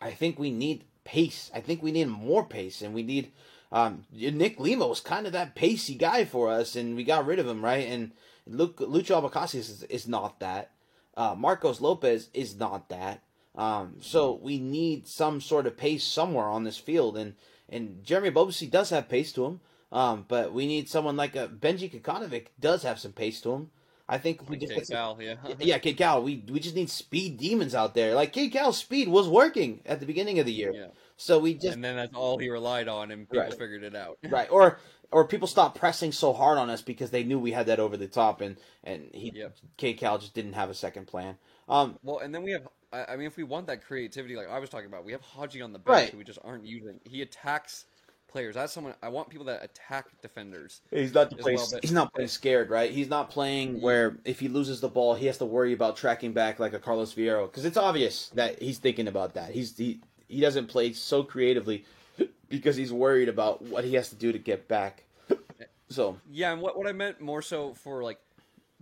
A: I think we need pace. I think we need more pace, and we need. Um, Nick Lima was kind of that pacey guy for us, and we got rid of him, right? And Luke, Lucho is, is not that. Uh, Marcos Lopez is not that. Um, so we need some sort of pace somewhere on this field, and and Jeremy Ebobisse does have pace to him. Um, but we need someone like a Benji Kikanovic does have some pace to him. I think we just
B: Okay, Cal, yeah.
A: yeah, Kid Cal. We we just need speed demons out there. Like Kid Cal's speed was working at the beginning of the year,
B: Yeah.
A: so we just
B: and then that's all he relied on, and people
A: Right.
B: figured it out.
A: right or or people stopped pressing so hard on us because they knew we had that over the top, and and he
B: Yep.
A: Kid Cal just didn't have a second plan. Um,
B: Well, and then we have. I I mean, if we want that creativity, like I was talking about, we have Haji on the bench
A: Right.
B: who we just aren't using. He attacks players. That's someone I want people that attack defenders.
A: He's not
B: as
A: playing.
B: well, but-
A: he's not playing scared, right? He's not playing where if he loses the ball, he has to worry about tracking back like a Carlos Fierro because it's obvious that he's thinking about that. He's he he doesn't play so creatively because he's worried about what he has to do to get back. So
B: Yeah, and what what I meant more so for like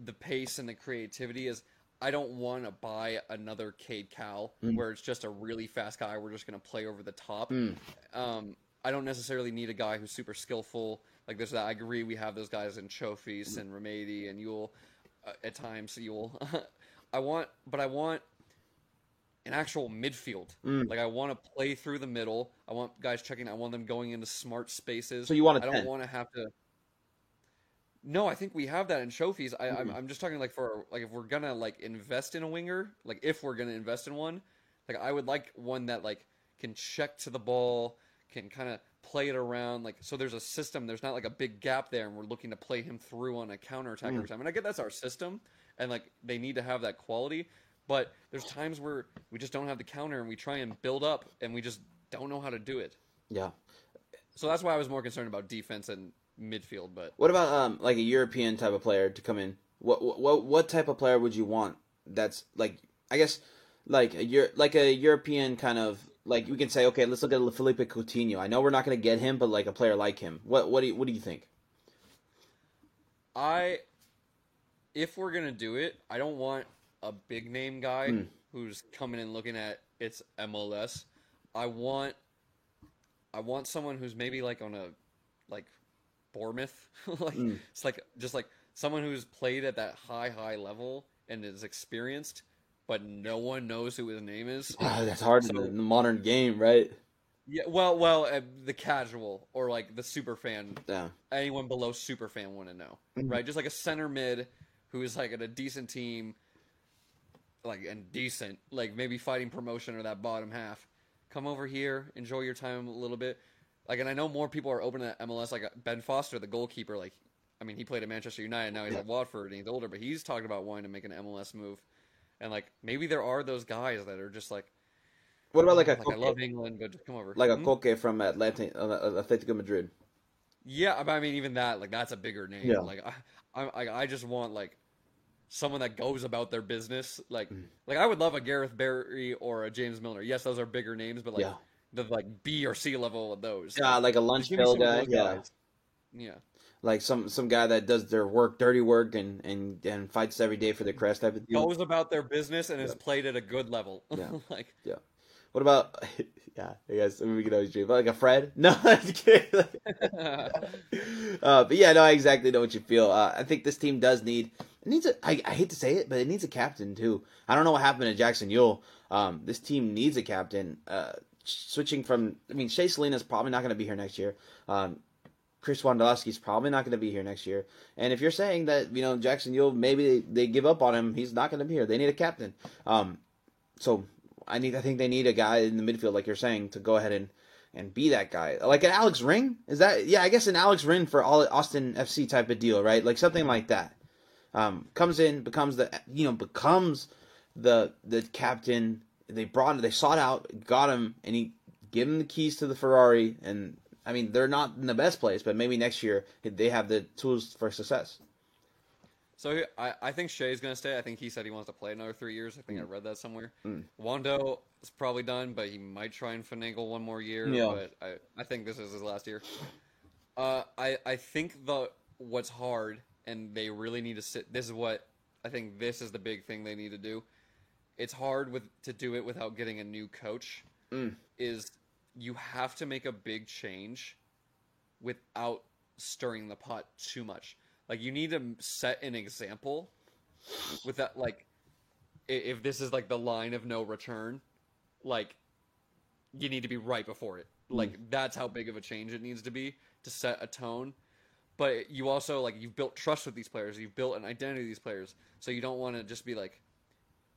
B: the pace and the creativity is I don't want to buy another Cade Cowell
A: Mm.
B: where it's just a really fast guy. We're just going to play over the top.
A: Mm.
B: Um, I don't necessarily need a guy who's super skillful. Like there's that. I agree. We have those guys in Chofis and Remedi and Yueill uh, at times. Yueill. I want, but I want an actual midfield.
A: Mm.
B: Like I want to play through the middle. I want guys checking. I want them going into smart spaces.
A: So you want
B: I don't want to have to. No, I think we have that in Chofis. I, I'm,
A: Mhm.
B: I'm just talking like for like if we're gonna like invest in a winger, like if we're gonna invest in one, like I would like one that like can check to the ball, can kind of play it around. Like so, there's a system. There's not like a big gap there, and we're looking to play him through on a counter attack
A: Mm.
B: every time. And I get that's our system, and like they need to have that quality. But there's times where we just don't have the counter, and we try and build up, and we just don't know how to do it.
A: yeah.
B: So that's why I was more concerned about defense and midfield. But
A: What about um like a European type of player to come in? What what what type of player would you want? That's like I guess like a Euro, like a European kind of like we can say okay let's look at Philippe Coutinho. I know we're not going to get him, but like a player like him. What what do you, what do you think?
B: I, if we're gonna do it, I don't want a big name guy
A: Mm.
B: who's coming and looking at its MLS. I want, I want someone who's maybe like on a, like, Bournemouth, like
A: Mm.
B: it's like just like someone who's played at that high high level and is experienced, but no one knows who his name is.
A: Ah, that's hard in
B: So-
A: the- in the modern game, right?
B: Yeah, well, well, uh, the casual or like the super fan
A: Yeah.
B: anyone below super fan want to know,
A: Mhm.
B: right? Just like a center mid who is like at a decent team, like and decent, like maybe fighting promotion or that bottom half. Come over here, enjoy your time a little bit. Like, and I know more people are open to MLS. Like uh, Ben Foster, the goalkeeper, like, I mean, he played at Manchester United. Now he's at Watford and he's older, but he's talking about wanting to make an MLS move. And like, maybe there are those guys that are just like,
A: What about like a
B: like I love England, but just come over.
A: like a
B: Hmm?
A: Koke from Atleti- uh, Atletico Madrid?
B: Yeah, but I mean, even that, like, that's a bigger name.
A: Yeah.
B: Like, I, I, I- I just want like someone that goes about their business. Like,
A: Mm.
B: like I would love a Gareth Barry or a James Milner. Yes, those are bigger names, but like
A: Yeah.
B: the like B or C level of those.
A: Yeah, like a lunch
B: Just give me
A: pill
B: some of
A: guy. Yeah.
B: guys. Yeah.
A: Like some some guy that does their work, dirty work, and and and fights every day for the crest type of deal.
B: Goes about their business and has
A: Yeah.
B: played at a good level.
A: Yeah.
B: like, yeah.
A: What about? Yeah, I guess I mean, we can always dream. Like a Fred? No, I'm just kidding. uh, but yeah, no, I exactly know what you feel. Uh, I think this team does need it needs a. I, I hate to say it, but it needs a captain too. I don't know what happened to Jackson Yueill. Um, this team needs a captain. Uh, switching from, I mean, Shea Salinas probably not going to be here next year. Um, Chris Wondolowski's probably not going to be here next year. And if you're saying that you know Jackson Yueill maybe they, give up on him, he's not going to be here. They need a captain. Um, so I need. I think they need a guy in the midfield, like you're saying, to go ahead and and be that guy, like an Alex Ring. Is that? Yeah, I guess an Alex Ring for all Austin FC type of deal, right? Like something like that. Um, comes in, becomes the you know becomes the the captain. They brought they sought out, got him, and he give him the keys to the Ferrari. And I mean, they're not in the best place, but maybe next year they have the tools for success.
B: So I, I think Shea's gonna stay. I think he said he wants to play another three years. I think I read that somewhere.
A: Mm.
B: Wondo is probably done, but he might try and finagle one more year.
A: Yeah.
B: But I, I think this is his last year. Uh, I I think the what's hard, and they really need to sit. This is what I think. This is the big thing they need to do. It's hard with to do it without getting a new coach.
A: Mm.
B: Is you have to make a big change without stirring the pot too much. Like you need to set an example with that. Like if this is like the line of no return, like you need to be right before it. Mm. Like that's how big of a change it needs to be to set a tone. But you also like you've built trust with these players. You've built an identity with these players. So you don't want to just be like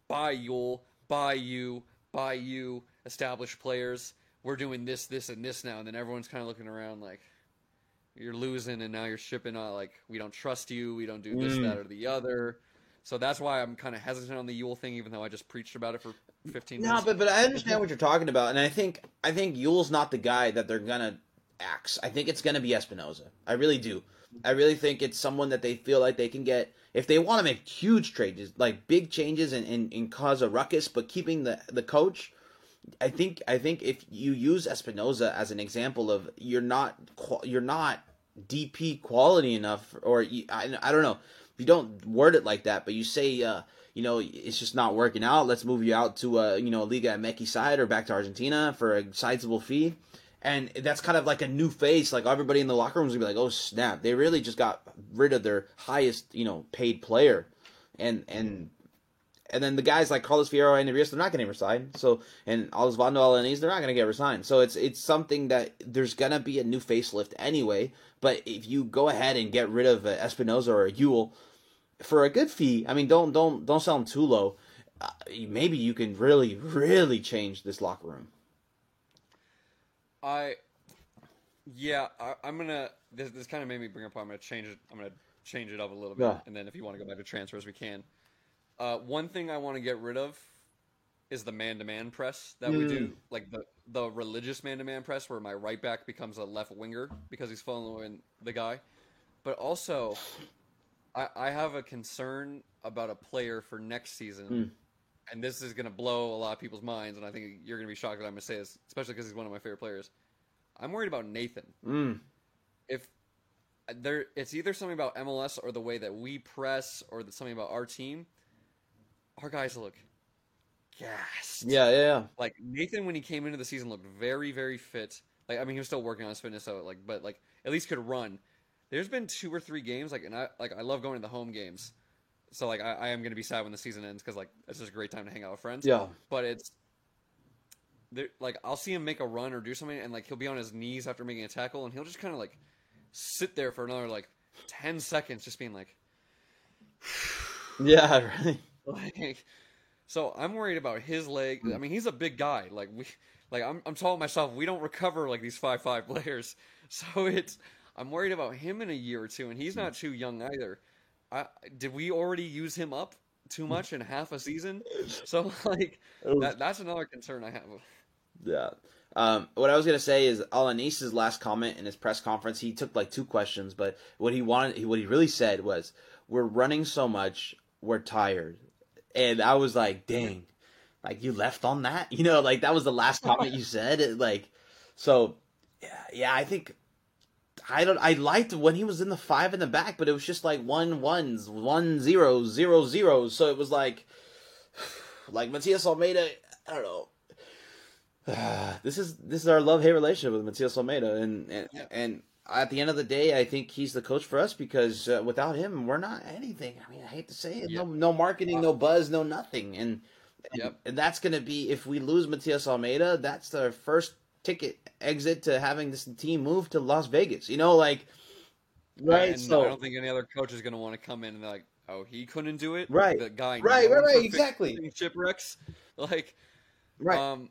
B: bye Yueill, bye you, bye you, established players. We're doing this, this, and this now, and then everyone's kind of looking around like you're losing, and now you're shipping out like we don't trust you, we don't do this,
A: Mm.
B: that, or the other. So that's why I'm kind of hesitant on the Yueill thing, even though I just preached about it for 15
A: No,
B: minutes.
A: but but I understand what you're talking about, and I think I think Yueill's not the guy that they're gonna axe. I think it's gonna be Espinoza. I really do. I really think it's someone that they feel like they can get if they want to make huge changes, like big changes, and, and, and cause a ruckus, but keeping the the coach. I think I think if you use Espinoza as an example of you're not you're not DP quality enough, or you, I I don't know, you don't word it like that, but you say uh, you know it's just not working out. Let's move you out to a you know Liga MX side or back to Argentina for a sizable fee. And that's kind of like a new face. Like everybody in the locker rooms gonna be like, "Oh snap! They really just got rid of their highest, you know, paid player." And and and then the guys like Carlos Fierro and the Rios, they're not going to resign. So and Osvaldo Alanis, they're not going to get resigned. So it's it's something that there's going to be a new facelift anyway. But if you go ahead and get rid of Espinoza or Yueill for a good fee, I mean, don't don't don't sell them too low. Uh, maybe you can really really change this locker room.
B: I, yeah, I, am gonna. This, this kind of made me bring up. I'm gonna change it. I'm gonna change it up a little bit, yeah. and then if you want to go back to transfers, we can. Uh, one thing I want to get rid of is the man-to-man press that mm. we do, mm. like the the religious man-to-man press, where my right back becomes a left winger because he's following the guy. But also, I, I have a concern about a player for next season, mm. and this is going to blow a lot of people's minds, and I think you're going to be shocked that I'm going to say this, especially because he's one of my favorite players. I'm worried about Nathan.
A: Mm.
B: If there, it's either something about MLS or the way that we press, or something about our team our guys look gassed.
A: Yeah, yeah, yeah.
B: Like Nathan, when he came into the season, looked very, very fit. Like I mean, he was still working on his fitness, so like, but like at least could run. There's been two or three games, like, and I like I love going to the home games. So like I, I am gonna be sad when the season ends because like it's just a great time to hang out with friends.
A: Yeah.
B: But it's there, like I'll see him make a run or do something, and like he'll be on his knees after making a tackle, and he'll just kind of like sit there for another like ten seconds, just being like.
A: yeah, right.
B: Like, so I'm worried about his leg. I mean, he's a big guy. Like we, like I'm, I'm telling myself we don't recover like these five five players. So it's, I'm worried about him in a year or two, and he's not too young either. I, did we already use him up too much in half a season? So like that, that's another concern I have.
A: Yeah. Um, what I was gonna say is Alanis's last comment in his press conference. He took like two questions, but what he wanted, what he really said was, "We're running so much, we're tired and I was like, dang, like you left on that, you know, like that was the last comment you said, it, like, so, yeah, yeah, I think. I don't. I liked when he was in the five in the back, but it was just like one ones, one zero, zero zeros. So it was like, like Matias Almeyda. I don't know. this is this is our love hate relationship with Matias Almeyda, and and, yeah. and at the end of the day, I think he's the coach for us because uh, without him, we're not anything. I mean, I hate to say it. Yep. No, no marketing, no buzz, no nothing. And,
B: yep.
A: and that's going to be if we lose Matias Almeyda, that's the first ticket exit to having this team move to Las Vegas. You know, like
B: right. And so I don't think any other coach is going to want to come in and like, oh, he couldn't do it.
A: Right.
B: The guy.
A: Right. Right. Right. Exactly.
B: Shipwrecks. Like.
A: Right.
B: Um,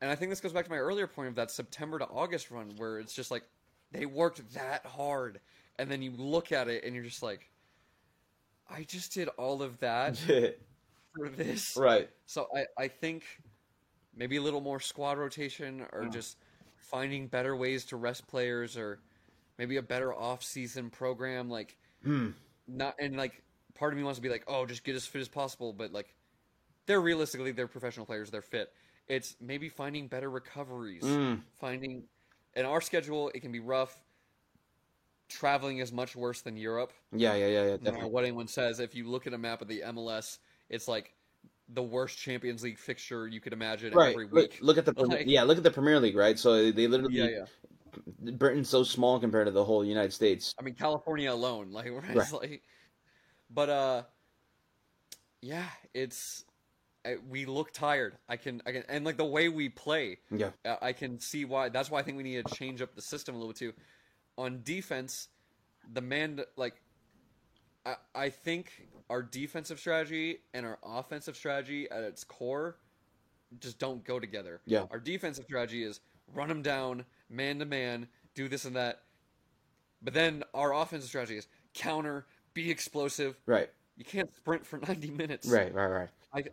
B: and I think this goes back to my earlier point of that September to August run, where it's just like they worked that hard, and then you look at it and you're just like, I just did all of that for this.
A: Right.
B: So I, I think maybe a little more squad rotation or just finding better ways to rest players or maybe a better off-season program like
A: hmm.
B: not and like part of me wants to be like oh just get as fit as possible but like they're realistically they're professional players they're fit it's maybe finding better recoveries
A: mm.
B: finding in our schedule, it can be rough. Traveling is much worse than Europe.
A: Yeah, yeah, yeah, yeah.
B: No matter what anyone says, if you look at a map of the MLS, it's like the worst Champions League fixture you could imagine
A: right.
B: every week.
A: Look, look at the like, yeah, look at the Premier League, right? So they literally
B: yeah, yeah.
A: Britain's so small compared to the whole United States.
B: I mean, California alone, like, right. like but uh, yeah, it's I, we look tired. I can, I can, and like the way we play,
A: yeah, uh,
B: I can see why. That's why I think we need to change up the system a little bit too. On defense, the man, like, I, I think our defensive strategy and our offensive strategy at its core just don't go together.
A: Yeah,
B: our defensive strategy is run them down, man to man, do this and that. But then our offensive strategy is counter, be explosive.
A: Right.
B: You can't sprint for 90 minutes.
A: Right, right, right.
B: I,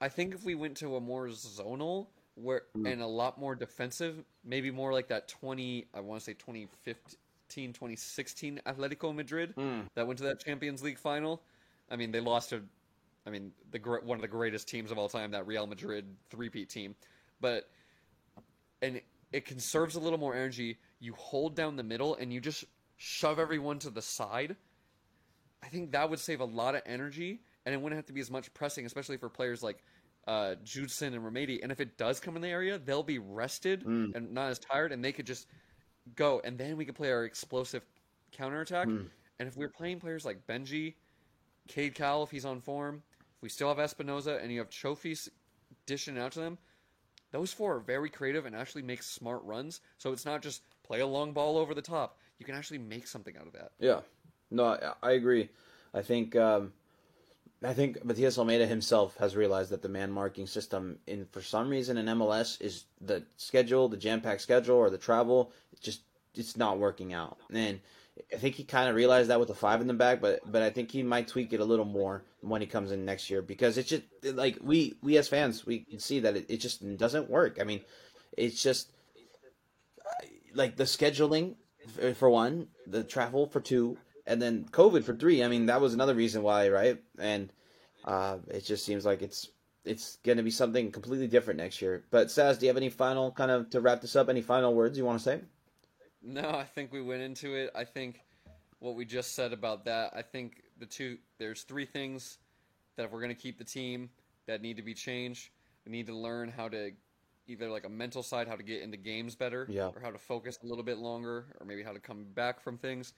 B: I think if we went to a more zonal where mm. and a lot more defensive, maybe more like that 20, I want to say 2015, 2016 Atletico Madrid
A: mm.
B: that went to that Champions League final. I mean, they lost to, I mean, the one of the greatest teams of all time, that Real Madrid three-peat team. But and it conserves a little more energy. You hold down the middle and you just shove everyone to the side. I think that would save a lot of energy, and it wouldn't have to be as much pressing, especially for players like uh, Judson and Remedi. And if it does come in the area, they'll be rested
A: Mm.
B: and not as tired, and they could just go. And then we could play our explosive counterattack.
A: Mm.
B: And if we're playing players like Benji, Cade Cowell, if he's on form, if we still have Espinoza, and you have Chofis dishing out to them, those four are very creative and actually make smart runs. So it's not just play a long ball over the top. You can actually make something out of that.
A: Yeah, no, I, I agree. I think um, I think Matias Almeyda himself has realized that the man marking system in for some reason in MLS is the schedule, the jam packed schedule, or the travel. It just it's not working out, and I think he kind of realized that with the five in the back. But but I think he might tweak it a little more when he comes in next year because it's just like we we as fans we can see that it, it just doesn't work. I mean, it's just like the scheduling for one, the travel for two, and then COVID for three. I mean, that was another reason why, right? And uh, it just seems like it's it's going to be something completely different next year. But Saz, do you have any final kind of to wrap this up? Any final words you want to say?
B: No, I think we went into it. I think what we just said about that, I think the two there's three things that if we're going to keep the team that need to be changed. We need to learn how to either like a mental side, how to get into games better,
A: Yeah.
B: or how to focus a little bit longer, or maybe how to come back from things.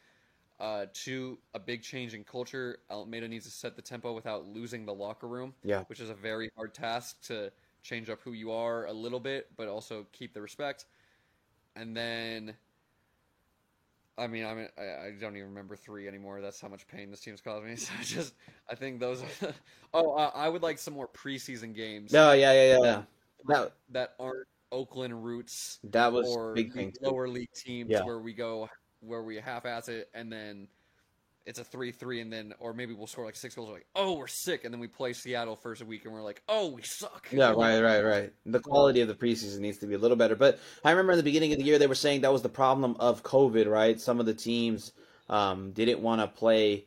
B: Uh, two, a big change in culture. Almeyda needs to set the tempo without losing the locker room,
A: Yeah.
B: which is a very hard task to change up who you are a little bit, but also keep the respect. And then, I mean, I mean, I, I don't even remember three anymore. That's how much pain this team's caused me. So I just, I think those. Are, oh, uh, I would like some more preseason games
A: No, yeah, yeah, yeah. yeah. That
B: that aren't Oakland roots
A: that was
B: or
A: big thing.
B: Lower league teams
A: Yeah.
B: where we go where we half-ass it and then it's a three-three and then or maybe we'll score like six goals. We're like, oh, we're sick, and then we play Seattle first week and we're like, oh, we suck.
A: Yeah, right, right, right. The quality of the preseason needs to be a little better. But I remember in the beginning of the year they were saying that was the problem of COVID, right? Some of the teams um, didn't want to play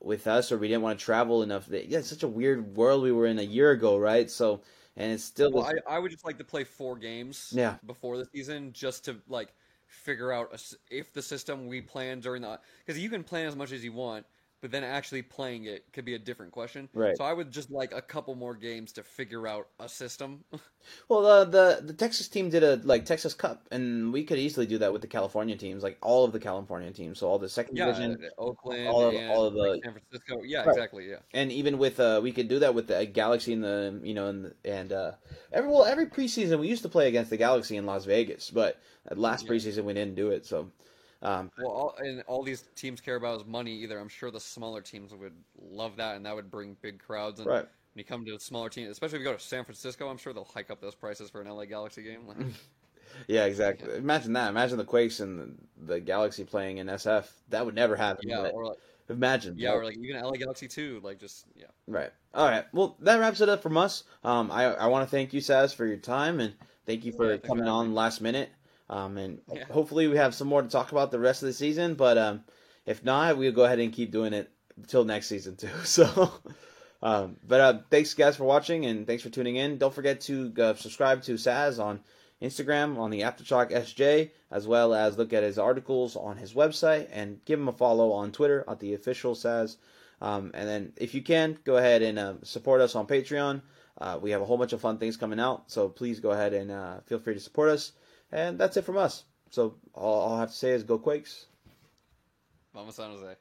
A: with us, or we didn't want to travel enough. Yeah, it's such a weird world we were in a year ago, right? So, and it's still
B: Well, I, I would just like to play four games
A: Yeah.
B: before the season just to like figure out a if the system we plan during the because you can plan as much as you want, but then actually playing it could be a different question.
A: Right.
B: So I would just like a couple more games to figure out a system.
A: Well, uh, the the Texas team did a like Texas Cup, and we could easily do that with the California teams, like all of the California teams, so all the second
B: yeah,
A: division,
B: Oakland,
A: all of- all of the-
B: like, San Francisco. Yeah,
A: Right.
B: exactly. Yeah.
A: and even with uh, we could do that with the Galaxy and the you know and and uh, every well every preseason we used to play against the Galaxy in Las Vegas, but uh, last
B: Yeah.
A: preseason we didn't do it. So, um,
B: Well, all, and all these teams care about is money. Either I'm sure the smaller teams would love that, and that would bring big crowds. And
A: right,
B: when you come to a smaller team, especially if you go to San Francisco, I'm sure they'll hike up those prices for an LA Galaxy game. Like,
A: yeah, exactly. Imagine that. Imagine the Quakes and the, the Galaxy playing in SF. That would never happen.
B: yeah,
A: but
B: or like,
A: imagine.
B: yeah, or like even LA Galaxy too. Like just yeah.
A: Right. All right. Well, that wraps it up from us. Um, I I want to thank you, Saz, for your time and thank you for
B: Yeah,
A: coming on last minute. Um, and
B: Yeah.
A: hopefully we have some more to talk about the rest of the season. But um, if not, we'll go ahead and keep doing it until next season too. So, um, but uh, thanks guys for watching and thanks for tuning in. Don't forget to uh, subscribe to Saz on Instagram on the Aftershock SJ, as well as look at his articles on his website and give him a follow on Twitter at the official Saz. Um, and then if you can, go ahead and uh, support us on Patreon. Uh, we have a whole bunch of fun things coming out, so please go ahead and uh, feel free to support us. And that's it from us. So all I have to say is go Quakes.
B: Vamos San Jose.